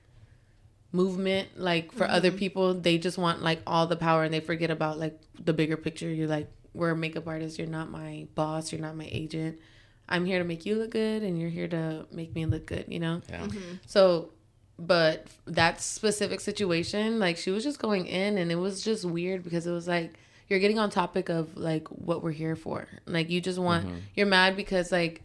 movement like for other mm-hmm. people, they just want like all the power and they forget about like the bigger picture. You're like we're a makeup artist, you're not my boss, you're not my agent. I'm here to make you look good and you're here to make me look good, you know? Yeah. Mm-hmm. So, but that specific situation, like she was just going in and it was just weird because it was like you're getting on topic of like what we're here for. Like you just want mm-hmm. you're mad because like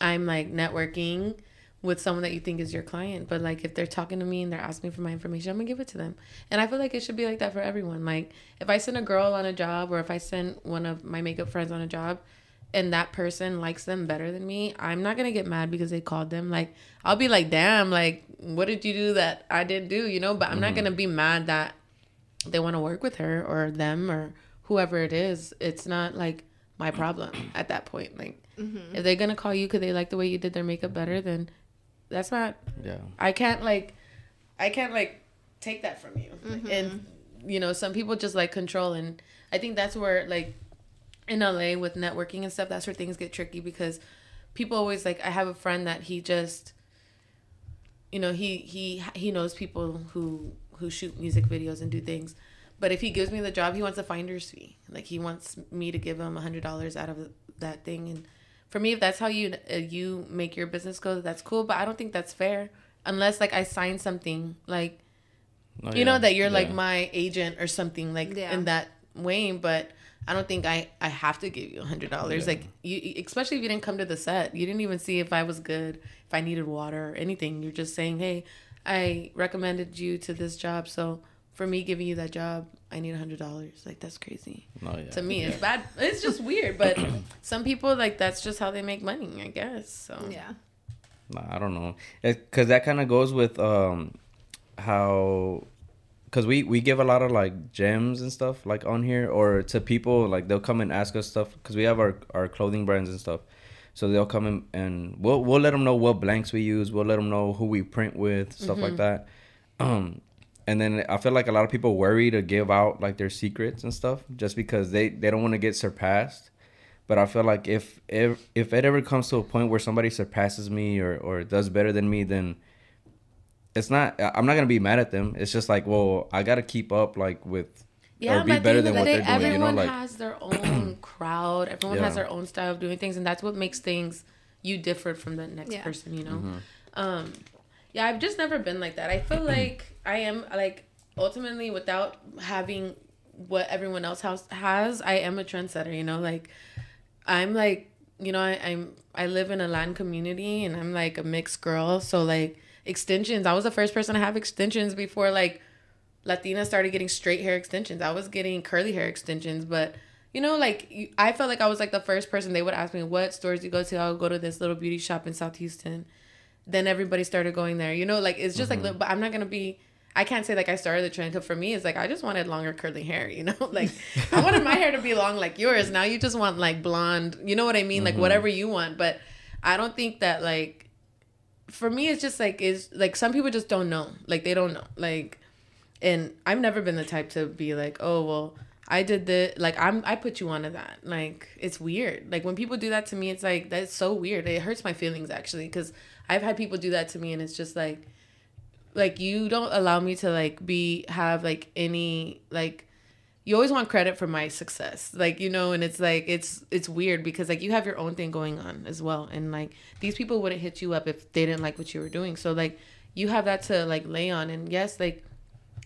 I'm like networking with someone that you think is your client, but like if they're talking to me and they're asking me for my information, I'm gonna give it to them. And I feel like it should be like that for everyone. Like if I send a girl on a job or if I send one of my makeup friends on a job and that person likes them better than me, I'm not gonna get mad because they called them. Like I'll be like, damn, like what did you do that I didn't do, you know? But I'm not mm-hmm. gonna be mad that they want to work with her or them or whoever it is. It's not like my problem (clears throat) at that point. Like mm-hmm. if they're gonna call you because they like the way you did their makeup better, then that's not Yeah. I can't like I can't like take that from you. Mm-hmm. And you know, some people just like control and I think that's where like in LA with networking and stuff, that's where things get tricky because people always like I have a friend that he just you know, he he he knows people who who shoot music videos and do things. But if he gives me the job, he wants a finder's fee. Like he wants me to give him a hundred dollars out of that thing. And for me, if that's how you uh, you make your business go, that's cool. But I don't think that's fair unless like I sign something like No, you yeah. know that you're like my agent or something like Yeah. in that way. But I don't think I I have to give you a hundred dollars. Yeah. Like you, especially if you didn't come to the set, you didn't even see if I was good, if I needed water or anything. You're just saying, hey, I recommended you to this job, so for me giving you that job, I need a hundred dollars. Like that's crazy No, yeah. to me. It's bad. It's just weird, but (clears throat) some people like that's just how they make money, I guess. So Yeah. Nah, I don't know, because that kind of goes with um how, because we we give a lot of like gems and stuff like on here, or to people like they'll come and ask us stuff because we have our our clothing brands and stuff. So they'll come in and we'll we'll let them know what blanks we use. We'll let them know who we print with, stuff like that. Um, and then I feel like a lot of people worry to give out like their secrets and stuff just because they they don't want to get surpassed. But I feel like if if if it ever comes to a point where somebody surpasses me or or does better than me, then it's not. I- I'm not gonna be mad at them. It's just like, well, I gotta keep up like with Yeah, or be but better than the what day, they're doing. You know, everyone like has their (clears throat) own crowd. Everyone has their own style of doing things, and that's what makes things you differ from the next Yeah. person. You know. Mm-hmm. Um, yeah, I've just never been like that. I feel (clears throat) like I am like ultimately without having what everyone else has has. I am a trendsetter. You know, like I'm like you know I, I'm I live in a land community and I'm like a mixed girl. So like extensions, I was the first person to have extensions before like Latinas started getting straight hair extensions. I was getting curly hair extensions, but you know, like I felt like I was like the first person they would ask me what stores you go to. I would go to this little beauty shop in South Houston. Then everybody started going there. You know, like it's just like, mm-hmm. but I'm not gonna be. I can't say like I started the trend. Cause for me, it's like I just wanted longer curly hair. You know, (laughs) like I wanted my hair to be long like yours. Now you just want like blonde. You know what I mean? Like mm-hmm. whatever you want. But I don't think that like for me it's just like is like some people just don't know. Like they don't know. Like and i've never been the type to be like oh well i did the like i'm i put you onto that. Like it's weird. Like when people do that to me it's like that's so weird. It hurts my feelings actually because i've had people do that to me and it's just like like you don't allow me to like be have like any like you always want credit for my success like you know and it's like it's it's weird because like you have your own thing going on as well and like these people wouldn't hit you up if they didn't like what you were doing so like you have that to like lay on and yes like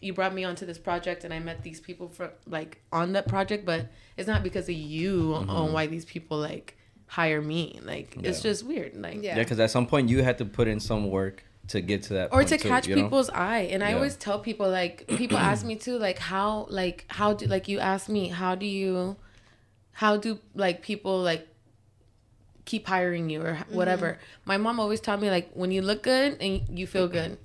you brought me onto this project and I met these people for like on that project, but it's not because of you Mm-hmm. on why these people like hire me. Like it's just weird. Like Yeah. Yeah, because at some point you had to put in some work to get to that. or point to too, catch know? people's eye. And I Yeah. always tell people like (clears throat) people ask me too, like how like how do like you ask me, how do you how do like people like keep hiring you or mm-hmm. whatever. My mom always taught me like when you look good and you feel good.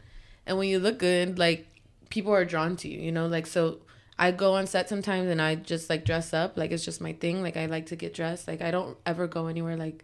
And when you look good, like people are drawn to you, you know? Like so I go on set sometimes and I just like dress up, like it's just my thing. Like I like to get dressed. Like I don't ever go anywhere like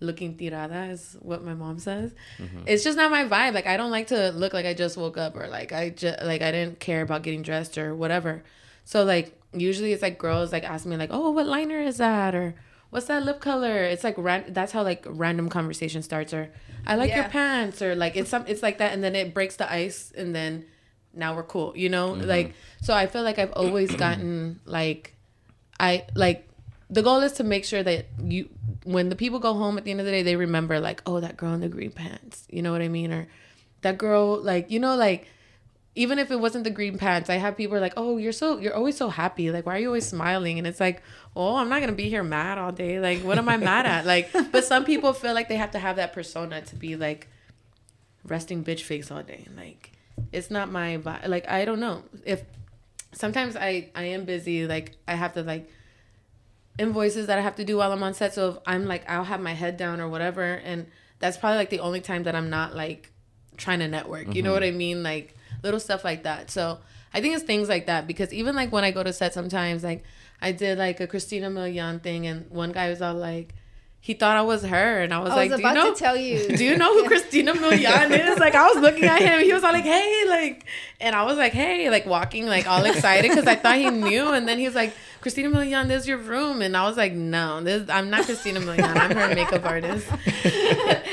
looking tirada is what my mom says. Mm-hmm. It's just not my vibe. Like I don't like to look like I just woke up or like I just like I didn't care about getting dressed or whatever. So like usually it's like girls like ask me like, "Oh, what liner is that?" or "What's that lip color?" It's like ran- that's how like random conversation starts or "I like your pants" or like it's some it's like that and then it breaks the ice and then now we're cool, you know? Mm-hmm. Like so I feel like I've always (clears throat) gotten like I like the goal is to make sure that you when the people go home at the end of the day they remember like oh that girl in the green pants. You know what i mean? Or that girl like you know like even if it wasn't the green pants i have people like oh you're so you're always so happy. Like why are you always smiling? And it's like oh i'm not gonna be here mad all day. Like what am i mad at? Like (laughs) but some people feel like they have to have that persona to be like resting bitch face all day. Like it's not my vibe like i don't know. If sometimes i i am busy like i have to like invoices that I have to do while I'm on set. So if I'm like, I'll have my head down or whatever. And that's probably like the only time that I'm not like trying to network. You know mm-hmm. what I mean? Like little stuff like that. So I think it's things like that because even like when I go to set sometimes, like I did like a Christina Milian thing and one guy was all like, he thought I was her. And I was I like, was do you know? to tell you. (laughs) do you know who (laughs) Christina Milian is? Like I was looking at him, he was all like, "Hey," like, and I was like, "Hey," like walking like all excited because I thought he knew. And then he was like, "Christina Milian, this is your room," and I was like, "No, this I'm not Christina Milian. I'm her makeup (laughs) artist."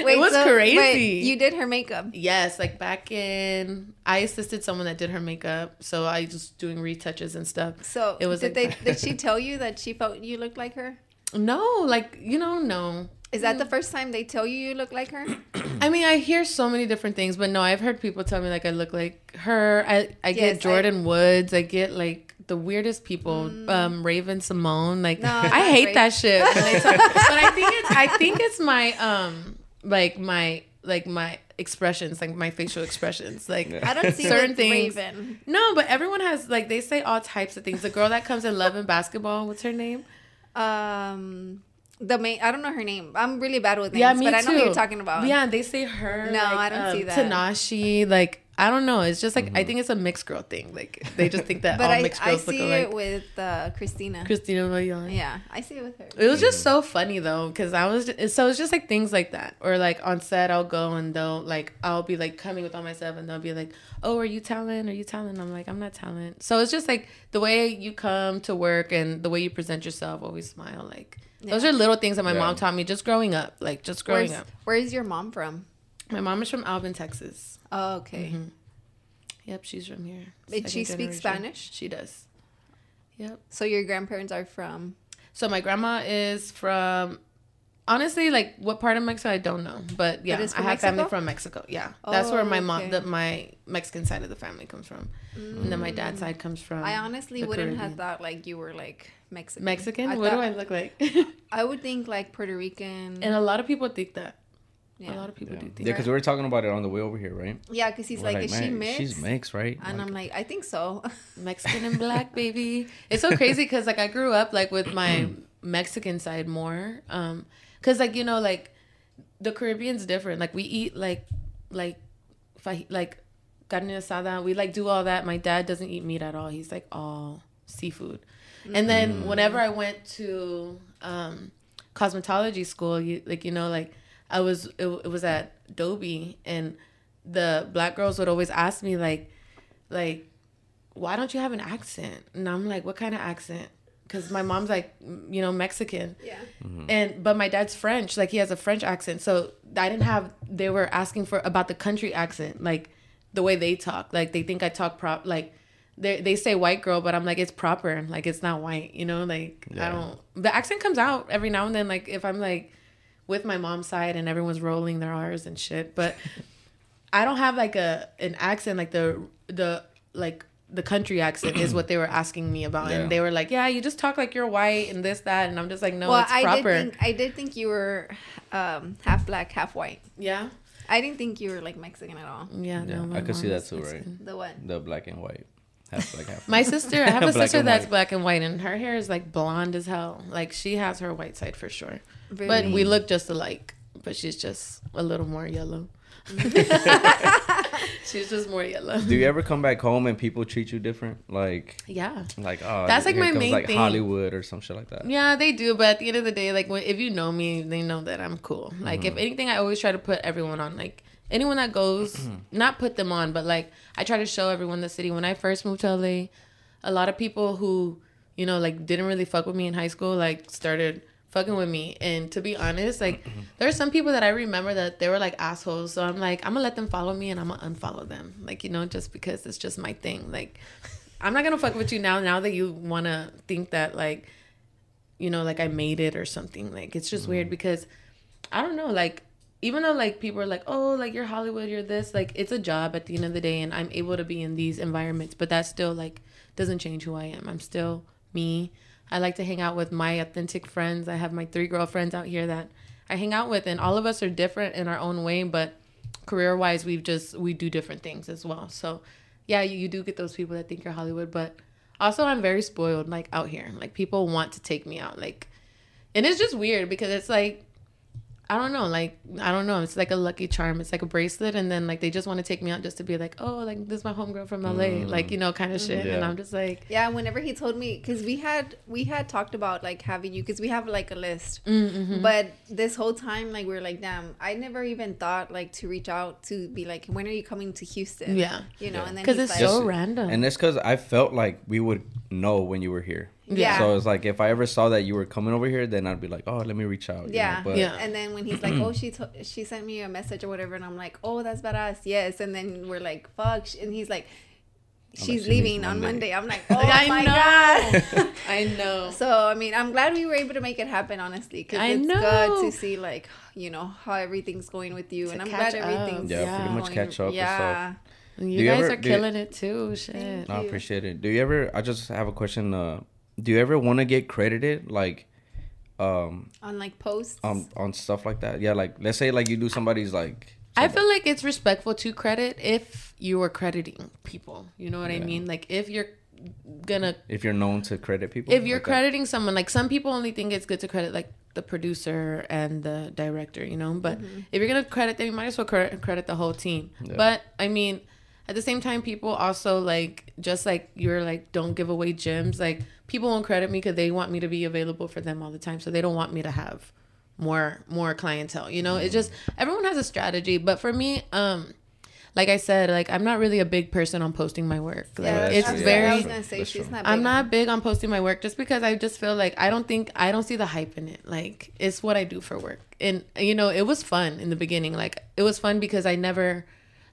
wait, it was so- crazy. you did her makeup. Yes, like back in, I assisted someone that did her makeup, so I just doing retouches and stuff. So It was did like- they (laughs) did she tell you that she felt you looked like her? No, like you know, no. Is that the mm. first time they tell you you look like her? (clears throat) I mean, I hear so many different things, but no, I've heard people tell me like I look like her. I I Yes, get I- Jordyn Woods. I get like the weirdest people. Um, Raven-Symoné. Like No, (laughs) I hate Raven. that shit. when they talk- but I think it's I think it's my um like my like my expressions, like my facial expressions. Like I don't see Certain certain things- things. Raven. no, but everyone has like they say all types of things. The girl that comes in Love and Basketball, what's her name? Um, the main. I don't know her name. I'm really bad with names, Yeah, me but I know too. who you're talking about. Yeah, they say her. No, like, I don't see um, that. Tanashi, like I don't know. It's just like Mm-hmm. I think it's a mixed girl thing. Like they just think that (laughs) all I, mixed I girls look see it with uh, Christina. Christina Milian. yeah, I see it with her. It was just so funny though, because I was just, so it's just like things like that, or like on set I'll go and they'll like I'll be like coming with all my stuff and they'll be like, "Oh, are you talent? Are you talent?" I'm like, "I'm not talent." So it's just like the way you come to work and the way you present yourself. Always smile. Like those are little things that my Yeah. mom taught me just growing up. Like just growing Where's, up. where's your mom from? My mom is from Alvin, Texas. Oh, okay. Mm-hmm. Yep, she's from here. Did she speak. Spanish? She does. Yep. So your grandparents are from. So my grandma is from honestly like what part of Mexico I don't know, but yeah, it's I have family from Mexico. Yeah, that's where Oh, my mom, okay. the, my Mexican side of the family comes from, and then my dad's side comes from. I honestly wouldn't Caribbean. have thought like you were like Mexican. Mexican. I what do I look like? I would think like Puerto Rican. and a lot of people think that. Yeah, A lot of people Yeah, do yeah, because we were talking about it on the way over here, right? yeah, because he's We're like, is she "Man, mixed? She's mixed, right? And Like, I'm like, I think so. (laughs) Mexican and black, baby. It's so crazy because like I grew up like with my (clears throat) Mexican side more, um, because like you know like the Caribbean's different. Like we eat like like faj- like carne asada. We like do all that. My dad doesn't eat meat at all. He's like all seafood. And then whenever I went to um, cosmetology school, you like you know like I was it, it was at Dobie and the black girls would always ask me like like why don't you have an accent? And I'm like, what kind of accent? Because my mom's like, you know, Mexican. yeah. Mm-hmm. And but my dad's French, like he has a French accent. So I didn't have. They were asking for about the country accent, like the way they talk. Like they think I talk prop, like they they say white girl, but I'm like it's proper, like it's not white, you know, like Yeah. I don't. The accent comes out every now and then, like if I'm like with my mom's side and everyone's rolling their R's and shit, but I don't have like a an accent like the the like the country accent is what they were asking me about, Yeah. and they were like, yeah, you just talk like you're white and this that, and I'm just like, no, well, it's I proper. did think I did think you were um, half black, half white. yeah, I didn't think you were like Mexican at all. yeah, Yeah, no, I could see that that is too, right? The what? The black and white, half black, half. My sister, (laughs) I have a sister that's white. black and white, and her hair is like blonde as hell. Like she has her white side for sure, but Really? we look just alike. But she's just a little more yellow. (laughs) (laughs) she's just more yellow. Do you ever come back home and people treat you different? Like, Yeah. like oh, That's, like, my comes, main like thing. Hollywood or some shit like that. Yeah, they do. But at the end of the day, like when, if you know me, they know that I'm cool. Like Mm-hmm. if anything, I always try to put everyone on. Like anyone that goes, (clears throat) not put them on, but like I try to show everyone the city. When I first moved to LA, a lot of people who you know like didn't really fuck with me in high school like started fucking with me. And to be honest, like mm-hmm. there are some people that I remember that they were like assholes. So I'm like I'm gonna let them follow me and I'm gonna unfollow them. Like you know just because it's just my thing. Like (laughs) I'm not gonna fuck with you now. Now that you wanna think that like you know, like I made it or something. Like it's just weird mm-hmm. because I don't know, like even though like people are like, oh, like you're Hollywood, you're this, like it's a job at the end of the day, and I'm able to be in these environments, but that still like doesn't change who I am. I'm still me. I like to hang out with my authentic friends. I have my three girlfriends out here that I hang out with, and all of us are different in our own way, but career wise, we've just we do different things as well. So yeah, you, you do get those people that think you're Hollywood, but also I'm very spoiled like out here. Like people want to take me out, like, and it's just weird because it's like I don't know, like I don't know. It's like a lucky charm. It's like a bracelet, and then like they just want to take me out just to be like, oh, like this is my homegirl from LA, like you know, kind of shit. And I'm just like, Yeah, whenever he told me, because we had we had talked about like having you, because we have like a list. mm-hmm. But this whole time, like we are like, damn, I never even thought like to reach out to be like, when are you coming to Houston? Yeah. you know, Yeah. and then because it's like, so random. And it's because I felt like we would know when you were here. Yeah. So it's like if I ever saw that you were coming over here, then I'd be like, oh, let me reach out. you Yeah, know, But Yeah. And then when he's like, (clears throat) "Oh, she to- she sent me a message or whatever," and I'm like, "Oh, that's badass, yes." And then we're like, "Fuck," and he's like, like, "She's "She leaving leaves on Monday." Monday." I'm like, (laughs) "Oh I my know. god!" (laughs) I know. so I mean, I'm glad we were able to make it happen, honestly, because it's know. good to see like you know how everything's going with you, To and I'm glad up. everything's Yeah, pretty much catch up Yeah, You, you guys ever- are do you- killing it too. Shit. I appreciate it. Do you ever? I just have a question. Uh, do you ever want to get credited, like, um, on like posts. on on stuff like that? Yeah, like let's say like you do somebody's like. I feel like it's respectful to credit if you are crediting people. You know what I mean? Like if you're gonna if you're known to credit people. if you're like that. crediting someone like some people only think it's good to credit like the producer and the director you know but if you're gonna credit them you might as well credit, credit the whole team Yeah. but i mean at the same time people also like just like you're like don't give away gems like people won't credit me because they want me to be available for them all the time so they don't want me to have more more clientele you know it's just everyone has a strategy but for me um like i said like i'm not really a big person on posting my work like yeah, it's true. very I was gonna say That's she's true. not. I'm not big on posting my work just because I just feel like I don't think I don't see the hype in it. Like it's what I do for work. And you know, it was fun in the beginning. Like it was fun because I never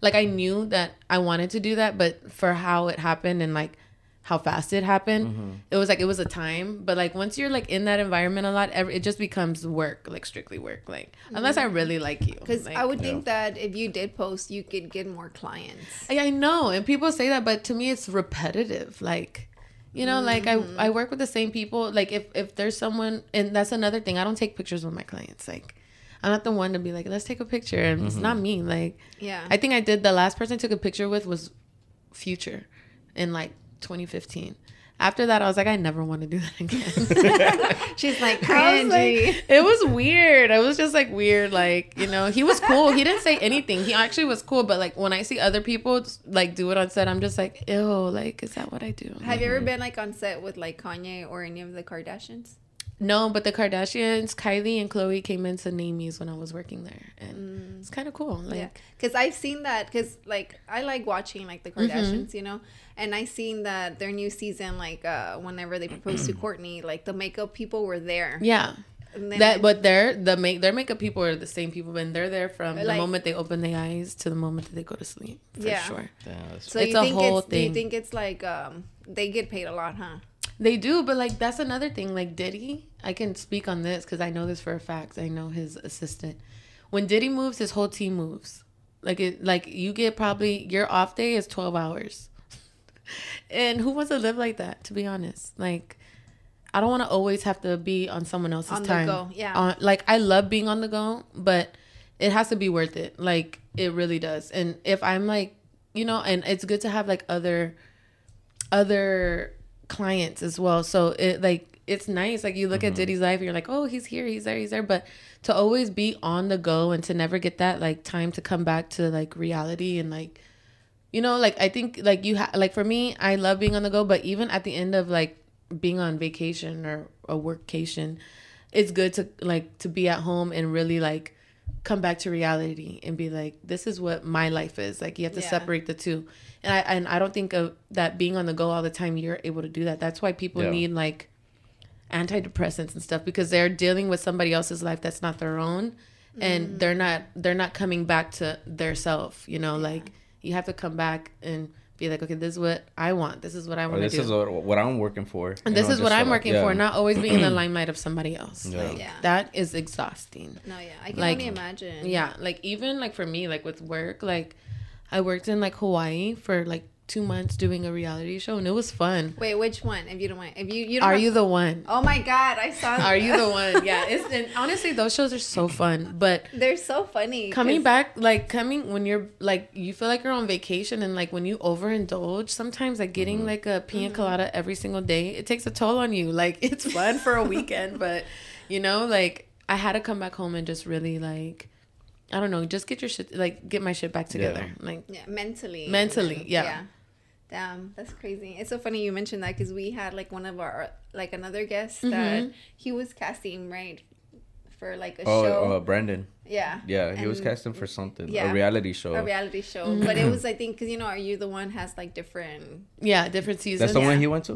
like I knew that I wanted to do that, but for how it happened and like how fast it happened, Mm-hmm. it was like it was a time. But like once you're like in that environment a lot, every, it just becomes work, like strictly work. Like unless I really like you, Because like, I would Yeah. think that if you did post, you could get more clients. I, I know, and people say that, but to me, it's repetitive. Like, you know, like I I work with the same people. Like, if if there's someone, and that's another thing, I don't take pictures with my clients. Like, I'm not the one to be like, let's take a picture, and it's not mm-hmm. me. Like, Yeah. I think I did. The last person I took a picture with was Future, in like 2015. After that, I was like, I never want to do that again. (laughs) She's like (laughs) I was cringy. like- it was weird. It was just like weird. Like you know, he was cool. He didn't say anything. He actually was cool. But like when I see other people like do it on set, I'm just like, ew. Like, is that what I do? Have you ever mm-hmm. been like on set with like Kanye or any of the Kardashians? No, but the Kardashians, Kylie and Khloé came into Naimies when I was working there, and it's kind of cool. Like, yeah, because I've seen that. Because like I like watching like the Kardashians, you know, and I seen that their new season, like uh whenever they proposed to (clears throat) Kourtney, like the makeup people were there. yeah. And then that but they're the make their makeup people are the same people and they're there from the moment they open their eyes to the moment that they go to sleep for Yeah. sure Yeah, so it's you a think whole it's, Do you think it's like um they get paid a lot, huh? They do but like that's another thing. Like diddy i can speak on this because i know this for a fact. I know his assistant. When diddy moves his whole team moves. Like it like you get probably your off day is 12 hours. (laughs) And who wants to live like that to be honest? Like i don't want to always have to be on someone else's On the time. go, yeah. on, like i love being on the go but it has to be worth it. Like it really does. And if i'm like you know and it's good to have like other other clients as well. So it like it's nice. Like you look at mm-hmm. diddy's life and you're like oh he's here he's there he's there. But to always be on the go and to never get that like time to come back to like reality and like you know like i think like you ha- like for me i love being on the go but even at the end of like being on vacation or a workcation it's good to like to be at home and really like come back to reality and be like this is what my life is. Like you have to Yeah. separate the two. And i and i don't think of that being on the go all the time you're able to do that. That's why people Yeah. need like antidepressants and stuff because they're dealing with somebody else's life that's not their own and mm. they're not they're not coming back to their self you know? Like you have to come back and be like okay this is what i want this is what i want to do. this is what, what I'm working for. and this know, is what i'm like- working yeah. for not always being in the (clears throat) limelight of somebody else Yeah. like Yeah. that is exhausting No, yeah, I can Like- only imagine. yeah like even like for me like with work like i worked in like hawaii for like two months doing a reality show and it was fun Wait, which one? If you don't mind, if you you don't are have- you the one Oh my god, I saw. are you the one (laughs) yeah it's and honestly those shows are so fun but They're so funny. coming 'cause- back like coming when you're like you feel like you're on vacation and like when you overindulge sometimes like getting Mm-hmm. like a pina colada every single day it takes a toll on you like (laughs) it's fun for a weekend (laughs) but you know like i had to come back home and just really like i don't know just get your shit like get my shit back together like Yeah, mentally. Mentally, and- yeah. Damn, that's crazy. It's so funny you mentioned that because we had like one of our like another guest Mm-hmm. that he was casting right for like a Oh, show. uh, Brandon. yeah. Yeah, he was casting for something, yeah. a reality show. A reality show, Mm-hmm. but it was I think because you know, are you the one has like different. yeah different seasons That's the Yeah. one he went to.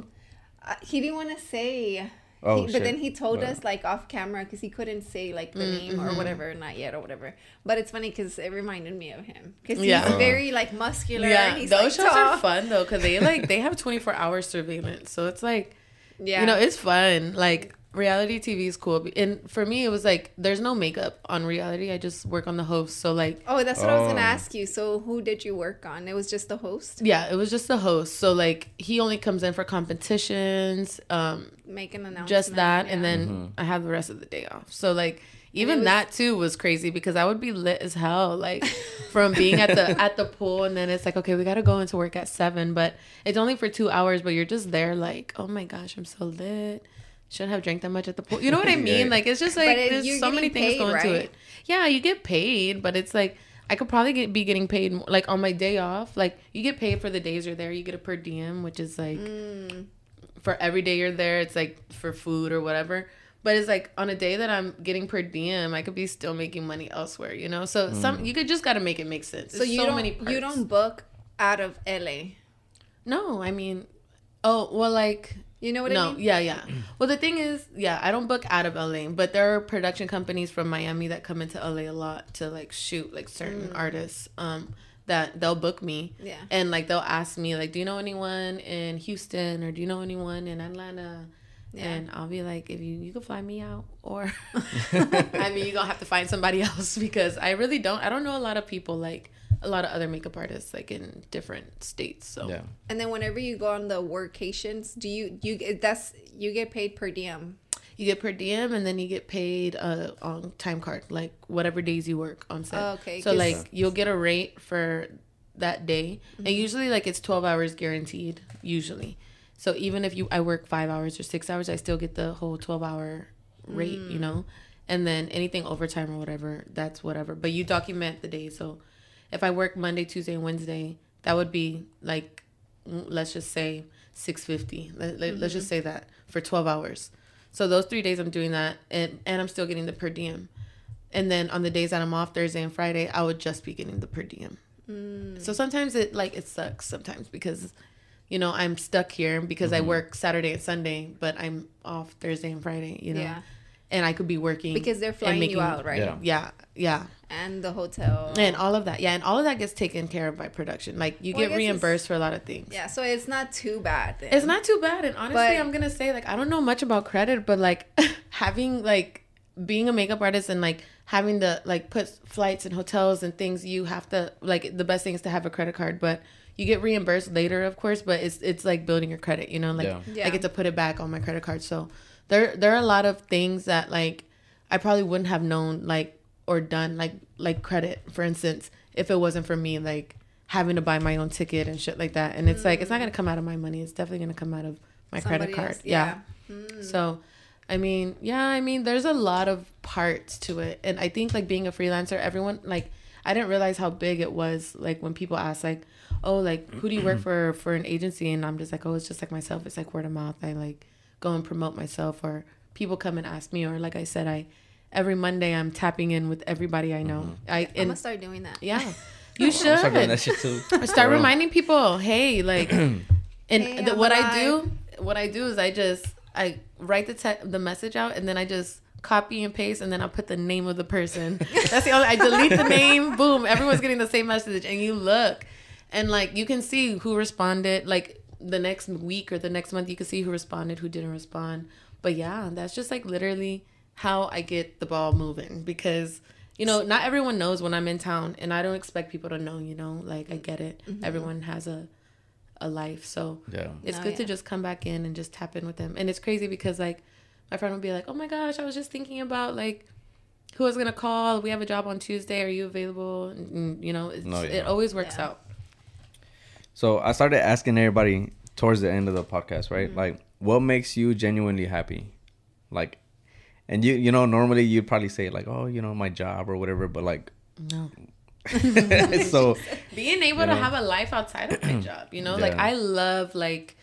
Uh, he didn't want to say. Oh, he, but shit. then he told But- us like off camera because he couldn't say like the name Mm-hmm. or whatever, not yet or whatever. But it's funny because it reminded me of him because he's Yeah. Uh. very like muscular. yeah he's, those like, shows tall. are fun though because they like they have (laughs) 24 hour surveillance so it's like Yeah, you know it's fun like reality tv is cool and for me it was like there's no makeup on reality i just work on the host so like Oh, that's what I was gonna Oh. ask you. So, who did you work on? It was just the host yeah it was just the host so like he only comes in for competitions um make an announcement. just that and yeah. then i have the rest of the day off so like even was- that too was crazy because i would be lit as hell like (laughs) from being at the at the pool and then it's like okay we gotta go into work at seven but it's only for two hours but you're just there like oh my gosh i'm so lit shouldn't have drank that much at the pool you know what i (laughs) mean Yeah. like it's just like it- there's so many things paid, going to it yeah you get paid but it's like I could probably get, be getting paid more, like on my day off. Like you get paid for the days you're there. You get a per diem, which is like Mm. for every day you're there. It's like for food or whatever. But it's like on a day that I'm getting per diem, I could be still making money elsewhere. You know, so some you could just got to make it make sense. So you so don't many you don't book out of LA. No, I mean, oh well, like You know what no, I mean? No, yeah, yeah. (clears throat) Well, the thing is, yeah, I don't book out of LA, but there are production companies from Miami that come into LA a lot to like shoot like certain artists. Um, that they'll book me. Yeah. And like they'll ask me like, do you know anyone in Houston or do you know anyone in Atlanta? Yeah. And I'll be like, if you you can fly me out, or (laughs) (laughs) I mean, you're gonna have to find somebody (laughs) else because I really don't. I don't know a lot of people like a lot of other makeup artists like in different states. So Yeah. And then whenever you go on the workations, do you you that's you get paid per diem? You get per diem, and then you get paid uh, on time card, like whatever days you work on set. Oh, okay, So 'cause- like you'll get a rate for that day, and usually like it's twelve hours guaranteed. Usually, so even if you I work five hours or six hours, I still get the whole twelve hour rate. You know, and then anything overtime or whatever, that's whatever. But you document the day. So if I work Monday, Tuesday, and Wednesday, that would be like mm, let's just say 650 let, let, let's just mm-hmm. say that for 12 hours. So those three days i'm doing that and, and i'm still getting the per diem. And then on the days that i'm off thursday and friday i would just be getting the per diem. Mm. So sometimes it like it sucks sometimes because you know i'm stuck here because i mm-hmm. work saturday and sunday but i'm off thursday and friday you know? Yeah. And I could be working because they're and flying making- you out, right? Yeah. Yeah, yeah, And the hotel. and all of that. Yeah, and all of that gets taken care of by production. Like you Well, get reimbursed for a lot of things. yeah, so it's not too bad. Then. It's not too bad, and honestly, But- I'm gonna say like I don't know much about credit, but like (laughs) having like being a makeup artist and like having to like put flights and hotels and things, you have to like the best thing is to have a credit card, but you get reimbursed later, of course. But it's it's like building your credit, you know, like Yeah. Yeah. I get to put it back on my credit card. So there there are a lot of things that like I probably wouldn't have known like or done like like credit, for instance, if it wasn't for me like having to buy my own ticket and shit like that. And it's like it's not gonna come out of my money. It's definitely gonna come out of my credit Somebody card. else, Yeah. yeah. Mm. So I mean, yeah, I mean there's a lot of parts to it. And I think like being a freelancer, everyone like I didn't realize how big it was like when people ask like, Oh, like who do you work (clears throat) for for an agency? And I'm just like, Oh, it's just like myself. It's like word of mouth. I like go and promote myself or people come and ask me or like I said, I every Monday I'm tapping in with everybody I know. Mm-hmm. I I'm and gonna start doing that. yeah. (laughs) You I'm start doing that should shit too. start reminding people, hey, like, (clears throat) and Hey, the, I'm what I do, what I do is I just I write the te- the message out, and then I just copy and paste, and then I put the name of the person. (laughs) That's the only. I delete the name. Boom! Everyone's getting the same message, and you look, and like you can see who responded. Like the next week or the next month, you can see who responded, who didn't respond. But yeah, that's just like literally how I get the ball moving because you know, not everyone knows when I'm in town, and I don't expect people to know. You know, like I get it. Mm-hmm. Everyone has a a life, so Yeah. it's Oh, good to just come back in and just tap in with them. And it's crazy because like my friend would be like, "Oh my gosh, I was just thinking about like who I was gonna call. We have a job on Tuesday. Are you available?" And, and, you know, it's, No, yeah. it always works Yeah. out. So I started asking everybody towards the end of the podcast, right? Mm-hmm. Like, what makes you genuinely happy? Like, and you, you know, normally you'd probably say like, oh, you know, my job or whatever, but like, No. (laughs) so (laughs) being able You to know? have a life outside of my (clears throat) job you know like i love like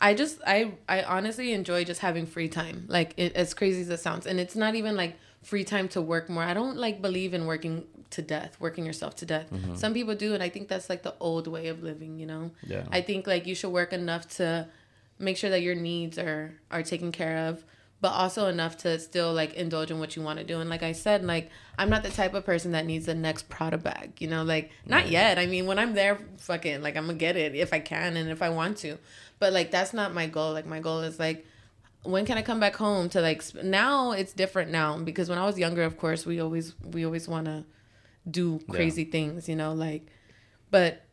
i just i i honestly enjoy just having free time like it, as crazy as it sounds and it's not even like free time to work more. I don't like believe in working to death working yourself to death. Mm-hmm. Some people do and i think that's like the old way of living you know? Yeah. i think like you should work enough to make sure that your needs are are taken care of but also enough to still like indulge in what you want to do. And like i said like i'm not the type of person that needs the next prada bag you know? Like not yet. I mean when i'm there fucking like i'm gonna get it if i can and if i want to. But like that's not my goal. Like my goal is like when can i come back home to like sp- now it's different now because when i was younger of course we always we always want to do crazy things you know like but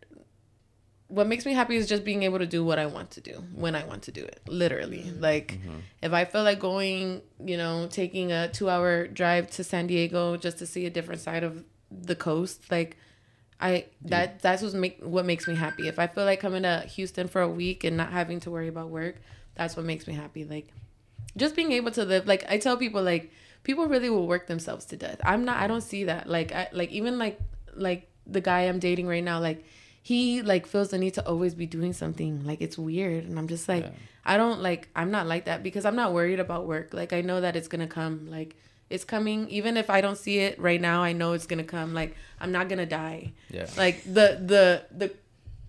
what makes me happy is just being able to do what I want to do when I want to do it. Literally. Mm-hmm. Like mm-hmm. if I feel like going, you know, taking a 2-hour drive to San Diego just to see a different side of the coast, like I that that's what make what makes me happy. If I feel like coming to Houston for a week and not having to worry about work, that's what makes me happy. Like just being able to live like I tell people like people really will work themselves to death. I'm not I don't see that. Like I like even like like the guy I'm dating right now like he like feels the need to always be doing something. Like it's weird and I'm just like Yeah. I don't like I'm not like that because I'm not worried about work. Like I know that it's to come. Like it's coming even if I don't see it right now, I know it's to come. Like I'm not to die. yeah, Like the the the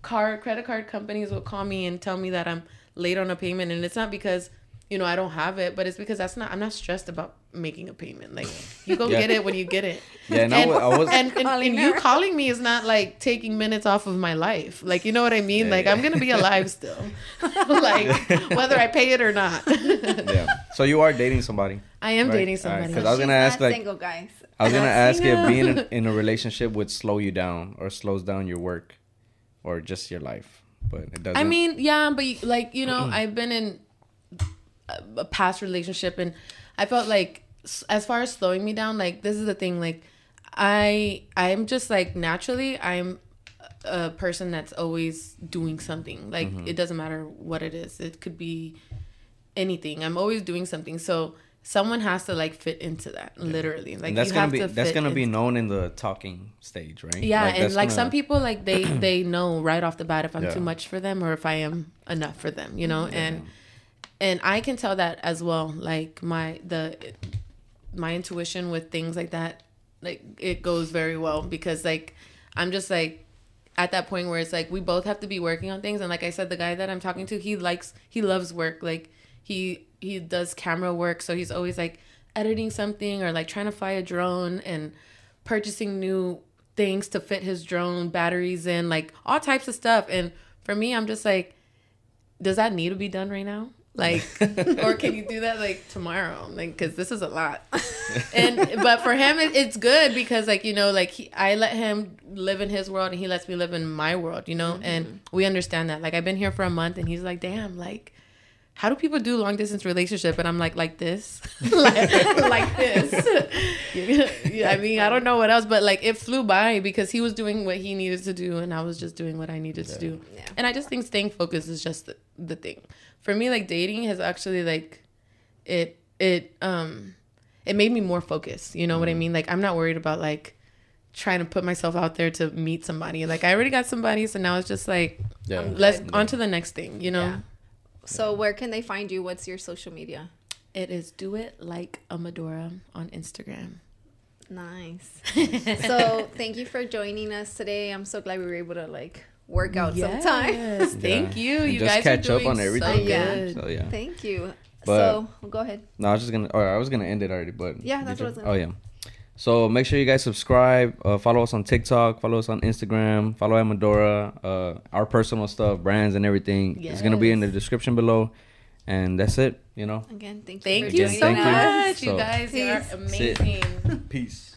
car credit card companies will call me and tell me that I'm late on a payment and it's not because you know I don't have it, but it's because that's not I'm not stressed about making a payment. Like you go (laughs) Yeah. get it when you get it. yeah. And, I And, wa- I was, and, and, Calling and you calling me is not like taking minutes off of my life. Like you know what I mean? Yeah, like yeah. I'm gonna be (laughs) alive still. (laughs) like whether I pay it or not. yeah. So you are dating somebody. I am Right. dating All right, somebody. 'cause I was gonna ask, not like- single guys. I was gonna ask if being in, in a relationship would slow you down or slows down your work, or just your life, but it doesn't. I mean, yeah, but you- like you know, (clears throat) I've been in a, a past relationship, and I felt like as far as slowing me down, like this is the thing, like I I'm just like naturally I'm a person that's always doing something. Like mm-hmm. it doesn't matter what it is. It could be anything. I'm always doing something. So someone has to like fit into that, literally. Like and that's you gonna have be to that's gonna be known in the talking stage, right? yeah, and like gonna- some people, like they (clears throat) they know right off the bat if I'm Yeah. too much for them or if I am enough for them, you know. And and I can tell that as well. Like my the my intuition with things like that, like it goes very well because like I'm just like at that point where it's like we both have to be working on things and like I said the guy that I'm talking to he likes he loves work like he he does camera work so he's always like editing something or like trying to fly a drone and purchasing new things to fit his drone, batteries in, like all types of stuff. And for me, I'm just like, does that need to be done right now? Like, (laughs) or can you do that like tomorrow? Like, cause this is a lot. (laughs) and but for him, it, it's good because like you know, like he, I let him live in his world and he lets me live in my world. You know, mm-hmm. and we understand that. Like I've been here for a month and he's like, damn, like how do people do long distance relationship? And I'm like, like this, (laughs) like, like this. (laughs) yeah, I mean, I don't know what else, but like it flew by because he was doing what he needed to do, and I was just doing what I needed to do. Yeah. And I just think staying focused is just the, the thing. For me, like dating has actually like it it um it made me more focused. You know what I mean? Like I'm not worried about like trying to put myself out there to meet somebody. Like I already got somebody, so now it's just like Yeah. let's on to the next thing. You know. Yeah. So where can they find you? What's your social media? It is do it like Amadora on Instagram. Nice. (laughs) so thank you for joining us today. I'm so glad we were able to like work out some time. Yes, thank Yeah. you. And You just guys catch are up on everything. So Yeah. good. So yeah. Thank you. But- so go ahead. No, I was just gonna. Or I was gonna end it already, but Yeah, that's what I was gonna- Oh yeah. So make sure you guys subscribe. Uh, follow us on TikTok. Follow us on Instagram. Follow Amadora. Uh, our personal stuff, brands, and everything. It's gonna be in the description below. And that's it. You know. Again, thank you. Thank for you so Thank you. us. much. You guys Peace. are amazing. Peace.